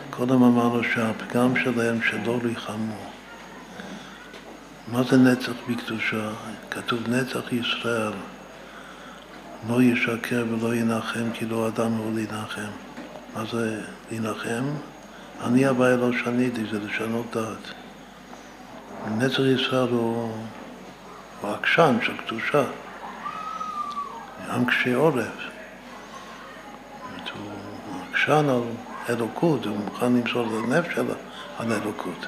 קודם אמרנו שהפגם שלהם שלא ריחמו. מה זה נצח בקדושה? כתוב נצח ישראל, לא ישקר ולא ינחם כי לא אדם הוא להנחם. מה זה להנחם? אני הוויה לא שניתי, זה לשנות דעת. נצח ישראל הוא, הוא עקשן של קדושה, עם קשה עורף. הוא עקשן על אלוקות, הוא מוכן למסור את הנפש על אלוקות.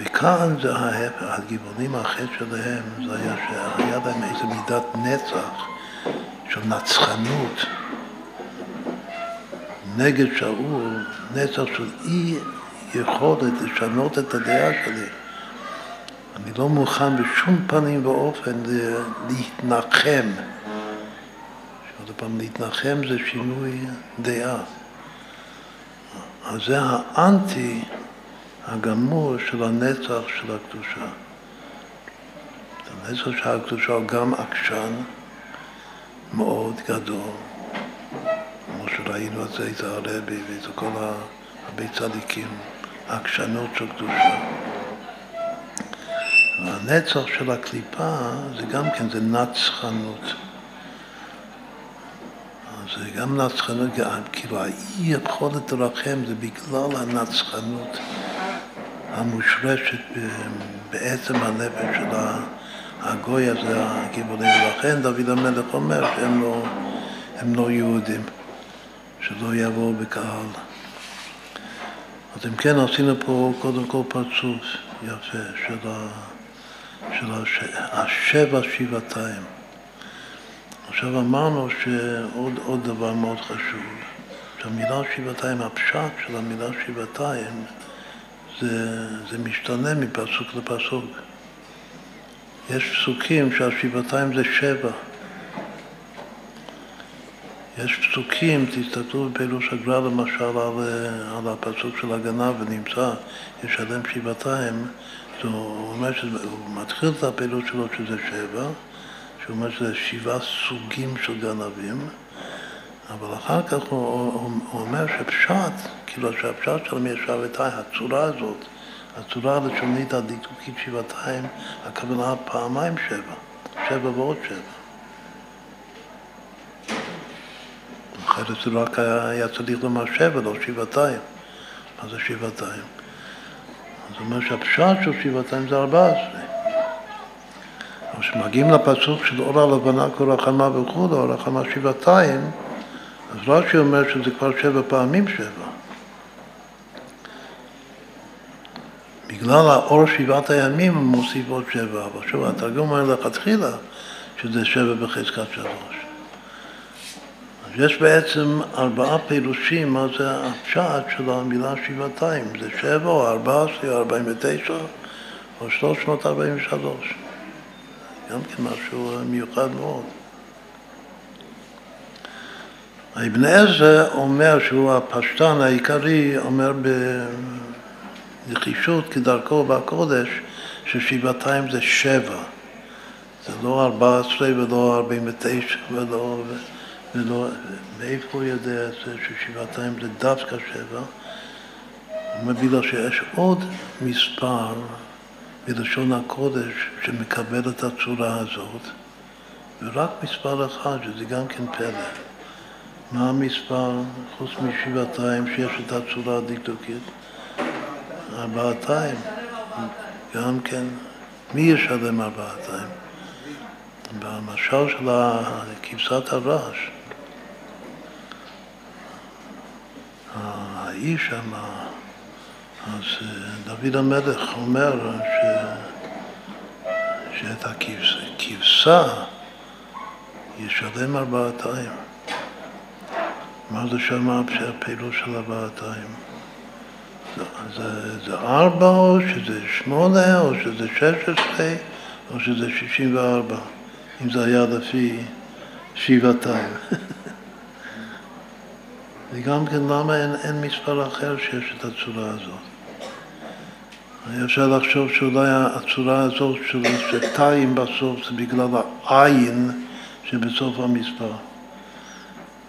וכאן זה ההפך, הגבעונים, החטא שלהם, זה היה שהיה להם איזו מידת נצח של נצחנות נגד שאול, נצח של אי יכולת לשנות את הדעה שלי. אני לא מוכן בשום פנים ואופן להתנחם. עוד פעם, להתנחם זה שינוי דעה. אז זה האנטי הגמור של הנצח של הקדושה. הנצח של הקדושה הוא גם עקשן מאוד גדול, כמו שראינו את זה את הרבי ואת כל הרבה צדיקים, עקשנות של קדושה. והנצח של הקליפה זה גם כן, זה נצחנות. זה גם נצחנות, כאילו האי יכולת לרחם זה בגלל הנצחנות המושרשת בעצם הנפש של הגוי הזה, הגיבורים. ולכן דוד המלך אומר שהם לא, הם לא יהודים, שלא יבואו בקהל. אז אם כן, עשינו פה קודם כל פרצוף יפה של, ה, של הש, השבע שבעתיים. עכשיו אמרנו שעוד דבר מאוד חשוב, שהמילה שבעתיים, הפשט של המילה שבעתיים זה, זה משתנה מפסוק לפסוק. יש פסוקים שהשבעתיים זה שבע. יש פסוקים, תסתכלו בפירוש הגר"א למשל על, על הפסוק של הגנב ונמצא, ישלם שבעתיים, הוא אומר שהוא מתחיל את הפעילות שלו שזה שבע, שהוא אומר שזה שבעה סוגים של גנבים, אבל אחר כך הוא, הוא, הוא אומר שפשט, כאילו שהפשט של מישבתי, הצורה הזאת, הצורה הלשונית הדיתוקית שבעתיים, הכוונה פעמיים שבע, שבע ועוד שבע. אחרת זה רק היה צריך לומר שבע, לא שבעתיים. מה זה שבעתיים? אז הוא אומר שהפשט של שבעתיים זה ארבע עשרה. כשמגיעים לפסוק של אור הלבנה כל רחמה אור רחמה שבעתיים, אז רש"י אומר שזה כבר שבע פעמים שבע. בגלל האור שבעת הימים הוא מוסיף עוד שבע, אבל שוב, התרגום אומר לכתחילה שזה שבע בחזקת שלוש. אז יש בעצם ארבעה פירושים מה זה הפשט של המילה שבעתיים, זה שבע או ארבע עשרה או ארבעים ותשע או שלוש מאות ארבעים ושלוש. גם כן משהו מיוחד מאוד. אבן עזר אומר שהוא הפשטן העיקרי, אומר בנחישות כדרכו בקודש, ששבעתיים זה שבע. זה לא ארבע עשרה ולא ארבעים ותשע ולא... ולא... מאיפה הוא יודע את זה ששבעתיים זה דווקא שבע? הוא מביא לו שיש עוד מספר בלשון הקודש שמקבל את הצורה הזאת, ורק מספר אחד, שזה גם כן פלא. מה המספר, חוץ משבעתיים, שיש את הצורה הדקדוקית? ארבעתיים. גם כן, מי ישלם ארבעתיים? במשל של כבשת הרש, האיש שם, אז דוד המלך אומר ש... שאת הכבשה ישלם ארבעתיים. מה זה שם הפעילות של ארבעתיים? זה, זה, ארבע או שזה שמונה או שזה שש עשרה או שזה שישים וארבע, אם זה היה לפי שבעתיים. <laughs> וגם כן למה אין, אין מספר אחר שיש את הצורה הזאת. אפשר לחשוב שאולי הצורה הזאת של שתיים בסוף זה בגלל העין שבסוף המספר.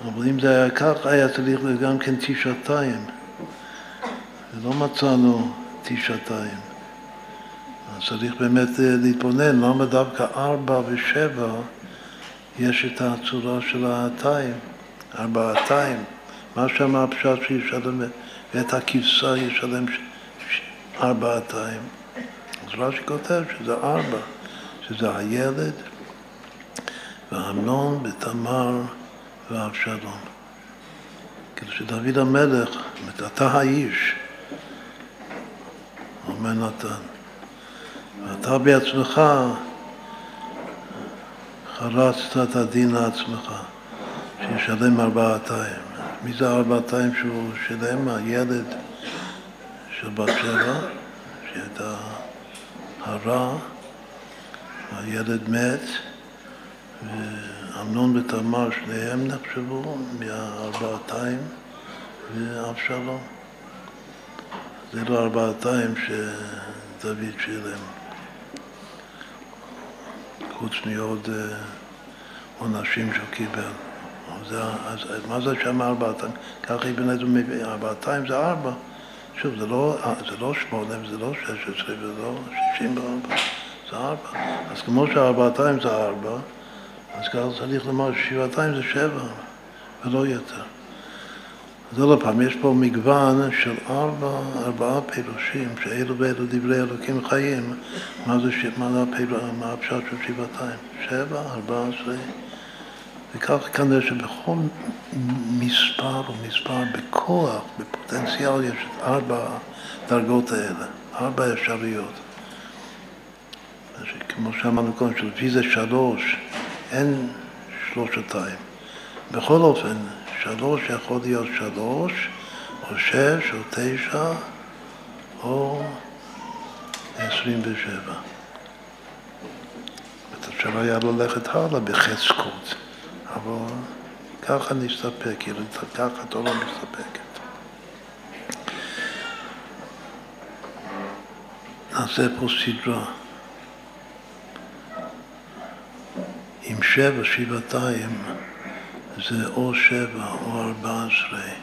אבל אם זה היה כך, היה צריך להיות גם כן תשעתיים. ולא מצאנו תשעתיים. אז צריך באמת אה, להתבונן למה דווקא ארבע ושבע יש את הצורה של האתיים, ארבעתיים. מה שם הפשט שישלם, ואת הכבשה ישלם ארבעתיים. אז רש"י כותב שזה ארבע, שזה הילד ואמנון ותמר ואבשלום. כאילו שדוד המלך, אתה האיש, אומר נתן, ואתה בעצמך חרצת את הדין לעצמך, שישלם ארבעתיים. מי זה ארבעתיים שהוא שלם? הילד של בת שבע, שהייתה הרע, הילד מת, ואמנון ותמר שניהם נחשבו מהארבעתיים ואבשלום. זה לא ארבעתיים שדוד שילם, חוץ מעוד אה, עונשים שהוא קיבל. זה, אז מה זה שם ארבעתיים? ככה אבן עזר מביא, ארבעתיים זה ארבע. שוב, זה לא, זה לא שמונה, זה לא שש עשרה, זה לא שישים וארבע, זה ארבע. אז כמו שארבעתיים זה ארבע, אז ככה צריך לומר ששבעתיים זה שבע, ולא יותר. אז עוד פעם, יש פה מגוון של ארבע, ארבעה פירושים, שאלו ואלו דברי אלוקים חיים. מה זה, מה, הפיר, מה הפשט של שבעתיים? שבע, ארבע עשרה. וכך כנראה שבכל מספר ומספר בכוח, בפוטנציאל, יש את ארבע דרגות האלה, ארבע אפשרויות. כמו שאמרנו קודם, שלפי זה שלוש, אין שלושתיים. בכל אופן, שלוש יכול להיות שלוש, או שש, או תשע, או עשרים ושבע. אפשר היה ללכת הלאה בחזקות. אבל ככה נסתפק, כאילו ככה התורה מסתפקת. נעשה פה סדרה. עם שבע, שבעתיים, זה או שבע או ארבע עשרה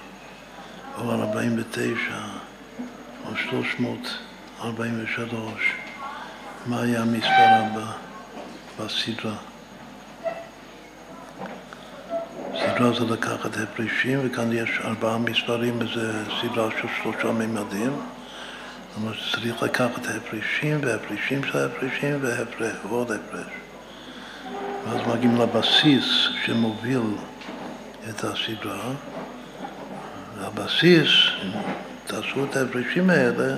או ארבעים ותשע או שלוש מאות ארבעים ושלוש. מה היה המספר הבא בסדרה? סדרה זה לקחת הפרישים, וכאן יש ארבעה מספרים, וזה סדרה של שלושה מימדים. זאת אומרת שצריך לקחת הפרישים, והפרישים של ההפרישים, והפרש, ועוד הפרש. ואז מגיעים לבסיס שמוביל את הסדרה. והבסיס, אם תעשו את ההפרישים האלה,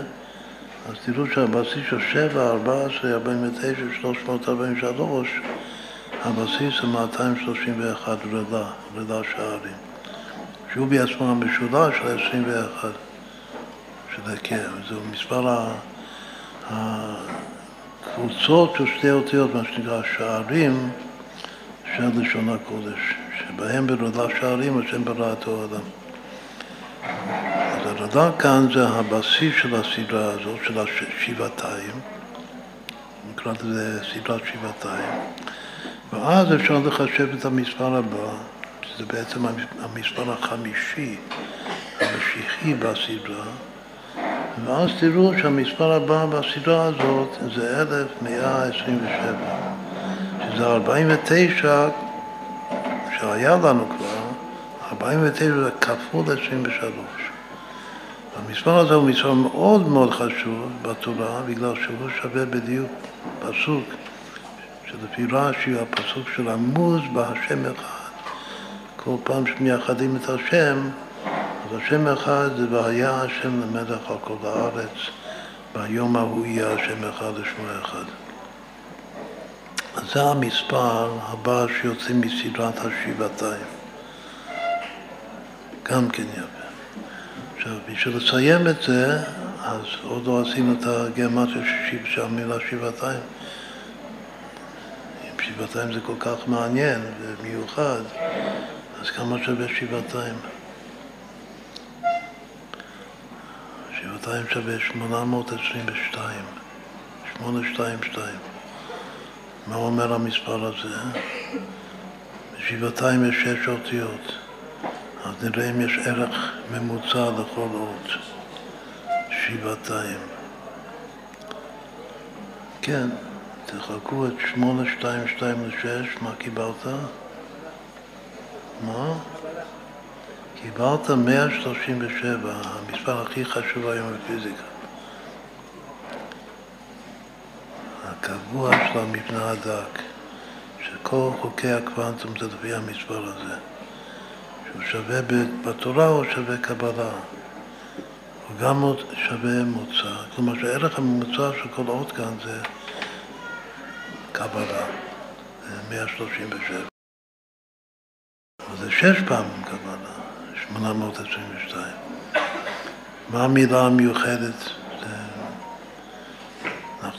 אז תראו שהבסיס של 7, 14, 49, 343 הבסיס זה 231 רדה, רדה שערים, שהוא בעצמו המשולש של 21, שזה כן, זה מספר הקבוצות של שתי אותיות, מה שנקרא שערים של לשון הקודש, שבהם ברדה שערים השם ברא את העולם. אז הרדה כאן זה הבסיס של הסדרה הזאת, של השבעתיים, נקרא לזה סדרת שבעתיים. ואז אפשר לחשב את המספר הבא, שזה בעצם המספר החמישי, המשיחי בסדרה, ואז תראו שהמספר הבא בסדרה הזאת זה 1127, שזה 49 שהיה לנו כבר, 49 זה כפול 23. המספר הזה הוא מספר מאוד מאוד חשוב בתורה, בגלל שהוא שווה בדיוק פסוק שלפי רש"י הפסוק של עמוז בהשם אחד. כל פעם שמייחדים את השם, אז השם אחד זה והיה השם למלך על כל הארץ, ביום ההוא יהיה השם אחד לשמו אחד. זה המספר הבא שיוצא מסדרת השבעתיים. גם כן יפה. עכשיו, בשביל לסיים את זה, אז עוד לא עשינו את הגרמטיה של המילה שבעתיים. אם שבעתיים זה כל כך מעניין ומיוחד, אז כמה שווה שבעתיים? שבעתיים שווה 822, 822. מה אומר המספר הזה? בשבעתיים יש שש אותיות, אז נראה אם יש ערך ממוצע לכל אות. שבעתיים. כן, תחלקו את 822 ל-6, מה קיבלת? מה? קיבלת 137, המספר הכי חשוב היום בפיזיקה. הקבוע של המבנה הדק, שכל חוקי הקוונטום זה לפי המספר הזה, שהוא שווה בתורה או שווה קבלה. הוא גם שווה מוצא, כלומר שהערך הממוצע של כל אות כאן זה קבלה, זה 137. זה שש פעמים קבלה, 822. מה המילה המיוחדת?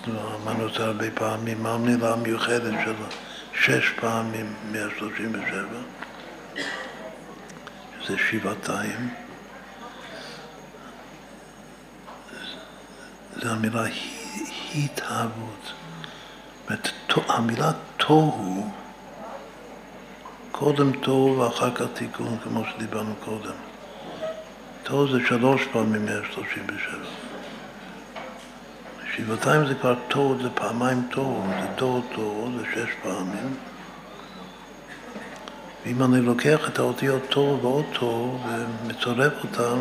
אמרנו את זה הרבה פעמים, מה המילה המיוחדת של שש פעמים 137? שזה שבעתיים. זה המילה אומרת, המילה תוהו, קודם תוהו ואחר כך תיקון, כמו שדיברנו קודם. תוהו זה שלוש פעמים 137. שבעתיים זה כבר תוהו, זה פעמיים תוהו, זה תוהו תוהו, זה שש פעמים. ואם אני לוקח את האותיות תוהו ועוד תוהו ומצרף אותם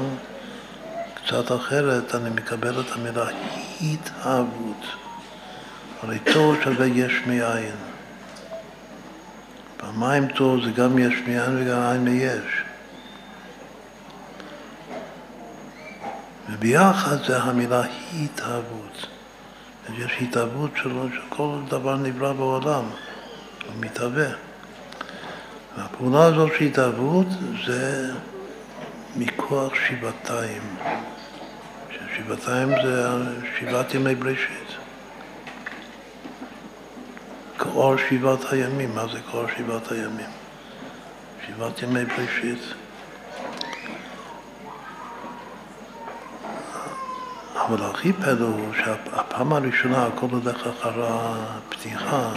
קצת אחרת, אני מקבל את המילה התאהבות. הרי תור שווה יש מאין. פעמיים תור זה גם יש מאין וגם עין מיש. וביחד זה המילה התאהבות. יש התאהבות שלו, שכל דבר נברא בעולם, הוא מתהווה. והפעולה הזאת של התאהבות זה מכוח שבעתיים. שבעתיים זה שבעת ימי בראשית. כאור שבעת הימים, מה זה כאור שבעת הימים? שבעת ימי בראשית. אבל הכי פלא הוא שהפעם הראשונה, הכל הולך אחר הפתיחה,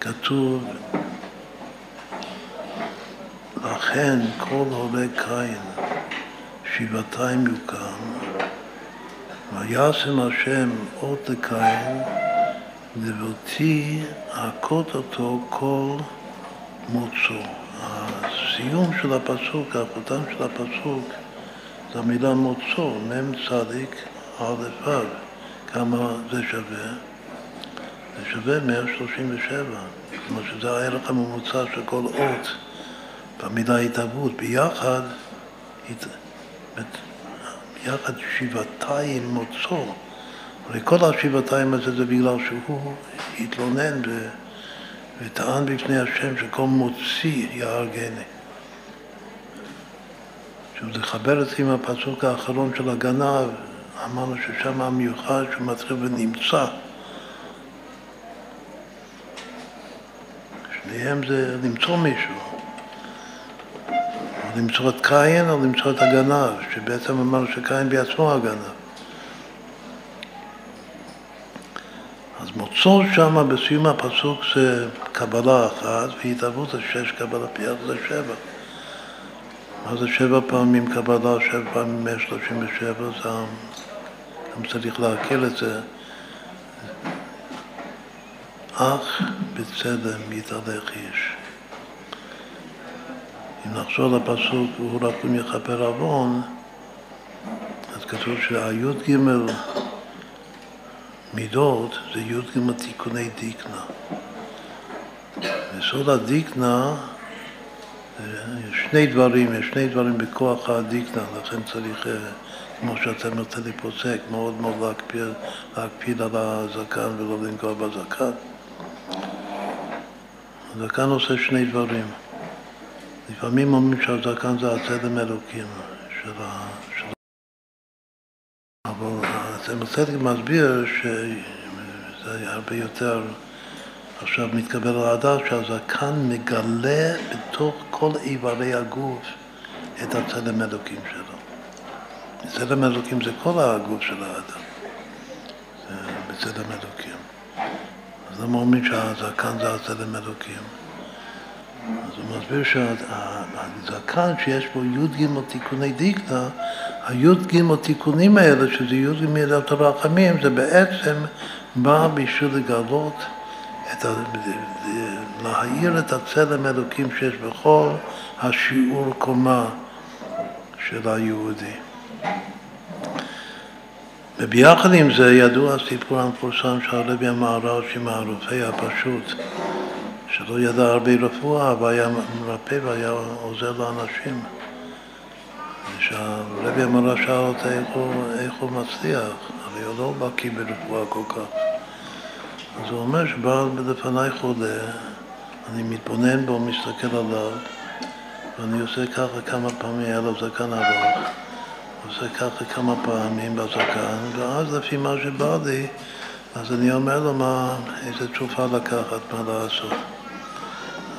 כתוב לכן כל עולה קין שבעתיים יוקם וישם השם אות לקין לבלתי הכות אותו כל מוצו. הסיום של הפסוק, החותם של הפסוק, המילה מוצו, מ"ם צדיק א' ו'. כמה זה שווה? זה שווה 137. כלומר שזה הערך הממוצע של כל אות במילה התהוות. ביחד, יחד שבעתיים מוצו. הרי כל השבעתיים הזה זה בגלל שהוא התלונן. וטען בפני השם שכל מוציא יהרגני. לחבר את זה עם הפסוק האחרון של הגנב, אמרנו ששם המיוחד שהוא מתחיל ונמצא. שניהם זה למצוא מישהו. למצוא את קין או למצוא את הגנב, שבעצם אמרנו שקין בעצמו הגנב. אז מוצור שם בסיום הפסוק זה קבלה אחת, והתערבות זה שש קבלה פיח זה שבע. מה זה שבע פעמים קבלה, שבע פעמים 137, זה גם צריך להקל את זה. אך בצלם יתהלך איש. אם נחזור לפסוק והוא רק יכפר עוון, אז כתוב שהי"ג מידות זה י"ג תיקוני דיקנה. בסוד הדיקנה יש שני דברים, יש שני דברים בכוח הדיקנה, לכן צריך, אה, כמו שאתה נותן לי פוסק, מאוד מאוד להקפיד, להקפיד על הזקן ולא לנגוע בזקן. הזקן עושה שני דברים. לפעמים אומרים שהזקן זה הצלם אלוקים של ה... של... אבל הצלם מסביר שזה הרבה יותר עכשיו מתקבל על הדעת שהזקן מגלה בתוך כל איברי הגוף את הצלם אלוקים שלו. צלם אלוקים זה כל הגוף של האדם, בצלם אלוקים. אז למה אומרים שהזקן זה הצלם אלוקים? אז הוא מסביר שהזקן שיש בו י"ג תיקוני דיקנה, הי"ג תיקונים האלה, שזה י"ג מידת הרחמים, זה בעצם בא בשביל לגלות, את ה... להאיר את הצלם אלוקים שיש בכל השיעור קומה של היהודי. וביחד עם זה ידוע הסיפור המפורסם של הרבי המהר"ל הרופא הפשוט, שלא ידע הרבה רפואה, אבל היה מרפא והיה עוזר לאנשים. כשהרבי המהר"ל שאל אותה איך הוא מצליח, הרי הוא לא בקיא ברפואה כל כך. אז הוא אומר שבא לפניי חולה, אני מתבונן בו, מסתכל עליו, ואני עושה ככה כמה פעמים, היה לו זקן ארוך. עושה ככה כמה פעמים בזקן, ואז לפי מה שבא לי, אז אני אומר לו מה, איזה תרופה לקחת, מה לעשות.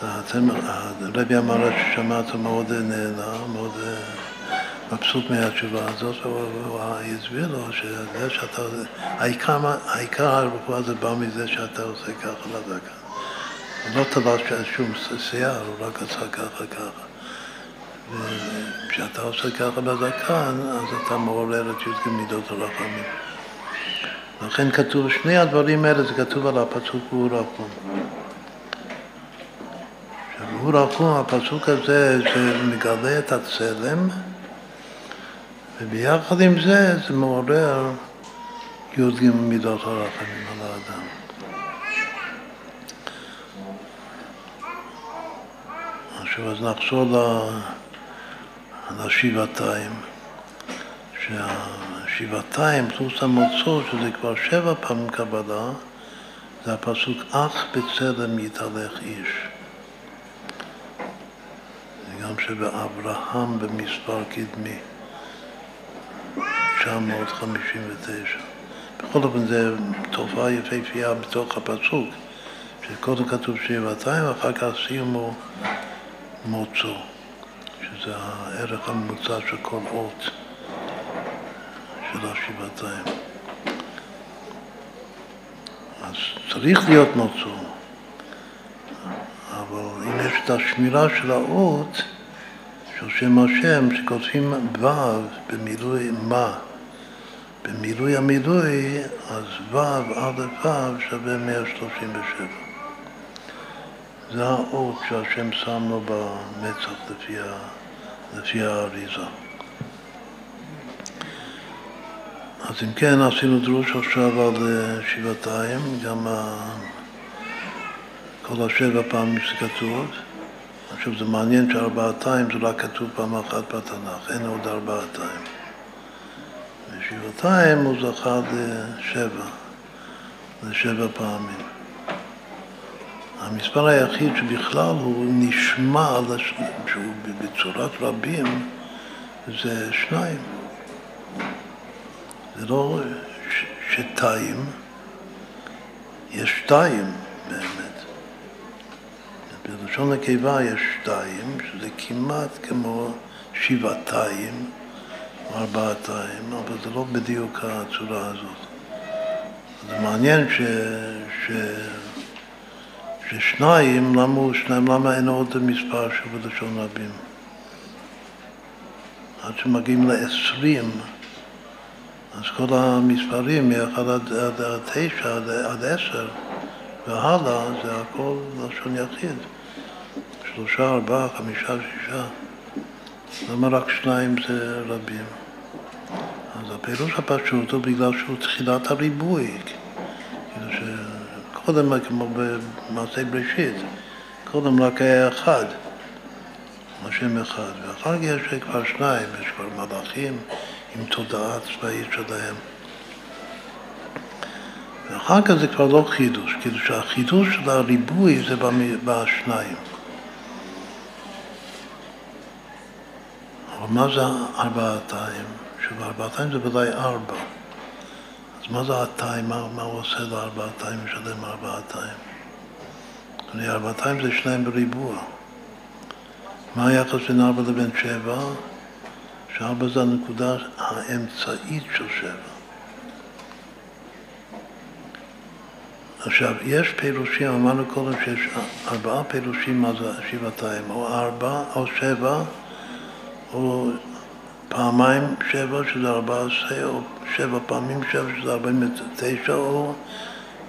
הרבי אמר ששמעת מאוד נהנה, מאוד אה, מבסוט מהתשובה הזאת, והוא הסביר לו שזה שאתה, העיקר, העיקר הרפואה זה בא מזה שאתה עושה ככה לזקן. הוא לא תלש שום שיער, הוא רק עשה ככה ככה. וכשאתה עושה ככה בזקן, אז אתה מעורר את י"ג מידות הרחמים. לכן כתוב, שני הדברים האלה, זה כתוב על הפסוק והוא רחום. והוא רחום, הפסוק הזה, זה מגלה את הצלם, וביחד עם זה, זה מעורר י"ג מידות הרחמים על האדם. עכשיו, אז נחזור ל... על השבעתיים, שהשבעתיים פלוס המוצא, שזה כבר שבע פעמים קבלה, זה הפסוק אך בצלם יתהלך איש. זה גם שבאברהם במספר קדמי, 959. בכל אופן זו תופעה יפהפייה בתוך הפסוק, שקודם כתוב שבעתיים ואחר כך סיומו מוצו. שזה הערך הממוצע של כל אות של השבעתיים. אז צריך להיות מוצאו, אבל אם יש את השמירה של האות של שם השם, שכותבים ו' במילוי מה, במילוי המילוי, אז ו' א' ו' שווה 137. זה האות שהשם שם לו במצח לפי ה... לפי האריזה. אז אם כן, עשינו דרוש עכשיו על אה, שבעתיים, גם כל השבע פעמים שכתוב. עכשיו זה מעניין שארבעתיים זה רק כתוב פעם אחת בתנ"ך, אין עוד ארבעתיים. ושבעתיים הוא זכה לשבע, לשבע פעמים. המספר היחיד שבכלל הוא נשמע שהוא בצורת רבים זה שניים. זה לא שתיים, יש שתיים באמת. בלשון נקבה יש שתיים, שזה כמעט כמו שבעתיים ארבעתיים, אבל זה לא בדיוק הצורה הזאת. זה מעניין ש... ש... ששניים, למה הוא שניים? למה אין עוד מספר שבלשון רבים? עד שמגיעים לעשרים, אז כל המספרים, מאחד עד, עד, עד תשע, עד, עד עשר והלאה, זה הכל לשון יחיד. שלושה, ארבעה, חמישה, שישה. למה רק שניים זה רבים? אז הפירוש הפשוט הוא בגלל שהוא תחילת הריבוי. כאילו ש... קודם כמו במעשה בראשית, קודם רק היה אחד, השם אחד, ואחר כך יש כבר שניים, יש כבר מלאכים עם תודעה צבאית שלהם. ואחר כך זה כבר לא חידוש, כאילו שהחידוש של הריבוי זה בשניים. אבל מה זה ארבעתיים? שוב, ארבעתיים זה ודאי ארבע. אז מה זה התיים? מה, מה הוא עושה לארבעתיים? משלם ארבעתיים. ארבעתיים זה שניים בריבוע. מה היחס בין ארבע לבין שבע? שארבע זה הנקודה האמצעית של שבע. עכשיו, יש פירושים, אמרנו קודם שיש ארבעה פירושים מה זה שבעתיים, או ארבע, או שבע, או פעמיים שבע, שזה ארבע עשרה, או שבע פעמים שבע, שזה ארבעים ותשע, או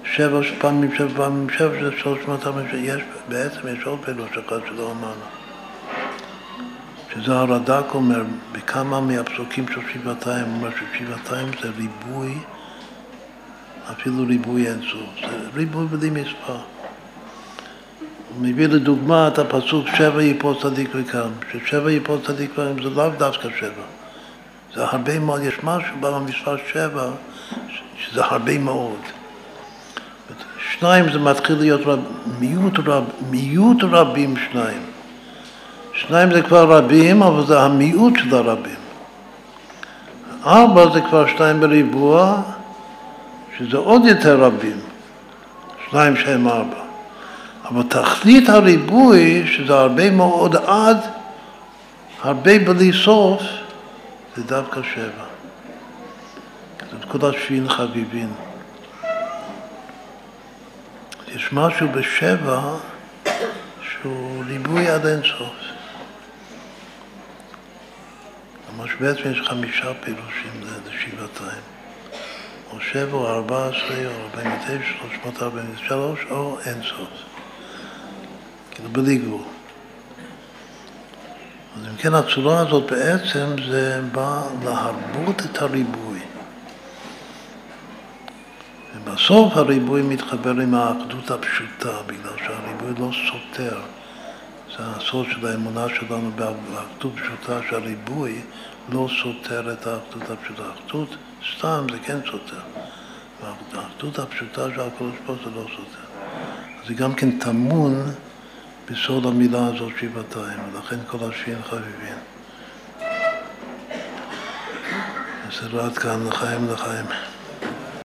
שבע פעמים שבע פעמים שבע, שזה שלוש מאות ארבעים, יש, בעצם יש עוד פירוש אחד שלא אמרנו. שזה הרד"ק אומר, בכמה מהפסוקים של שבעתיים, הוא אומר ששבעתיים זה ריבוי אפילו ריבוי אינסוף, זה ריבוי בלי מספר. מביא לדוגמה את הפסוק שבע יפול צדיק וקם, ששבע יפול צדיק וקם זה לאו דווקא שבע, זה הרבה מאוד, יש משהו במספר שבע שזה הרבה מאוד. שניים זה מתחיל להיות רב, מיעוט, רב, מיעוט רבים שניים. שניים זה כבר רבים, אבל זה המיעוט של הרבים. ארבע זה כבר שתיים בריבוע, שזה עוד יותר רבים, שניים שהם ארבע. אבל תכלית הריבוי, שזה הרבה מאוד עד, הרבה בלי סוף, זה דווקא שבע. זה נקודת שביעין חביבין. יש משהו בשבע שהוא ריבוי עד אינסוף. ממש בעצם יש חמישה פירושים לשבעתיים. או שבע או ארבע עשרה או ארבעים ותשע, שלוש מאות ארבעים ושלוש או אין סוף. כאילו בלי גבול. אז אם כן הצורה הזאת בעצם זה בא להרבות את הריבוי. ובסוף הריבוי מתחבר עם האחדות הפשוטה, בגלל שהריבוי לא סותר. זה הסוד של האמונה שלנו באחדות פשוטה, שהריבוי לא סותר את האחדות הפשוטה. האחדות סתם זה כן סותר. האחדות הפשוטה של הקדוש ברוך זה לא סותר. זה גם כן טמון בסוד המילה הזאת שבעתיים, ולכן כל השביעים חביבים. אז זה עד כאן לחיים לחיים.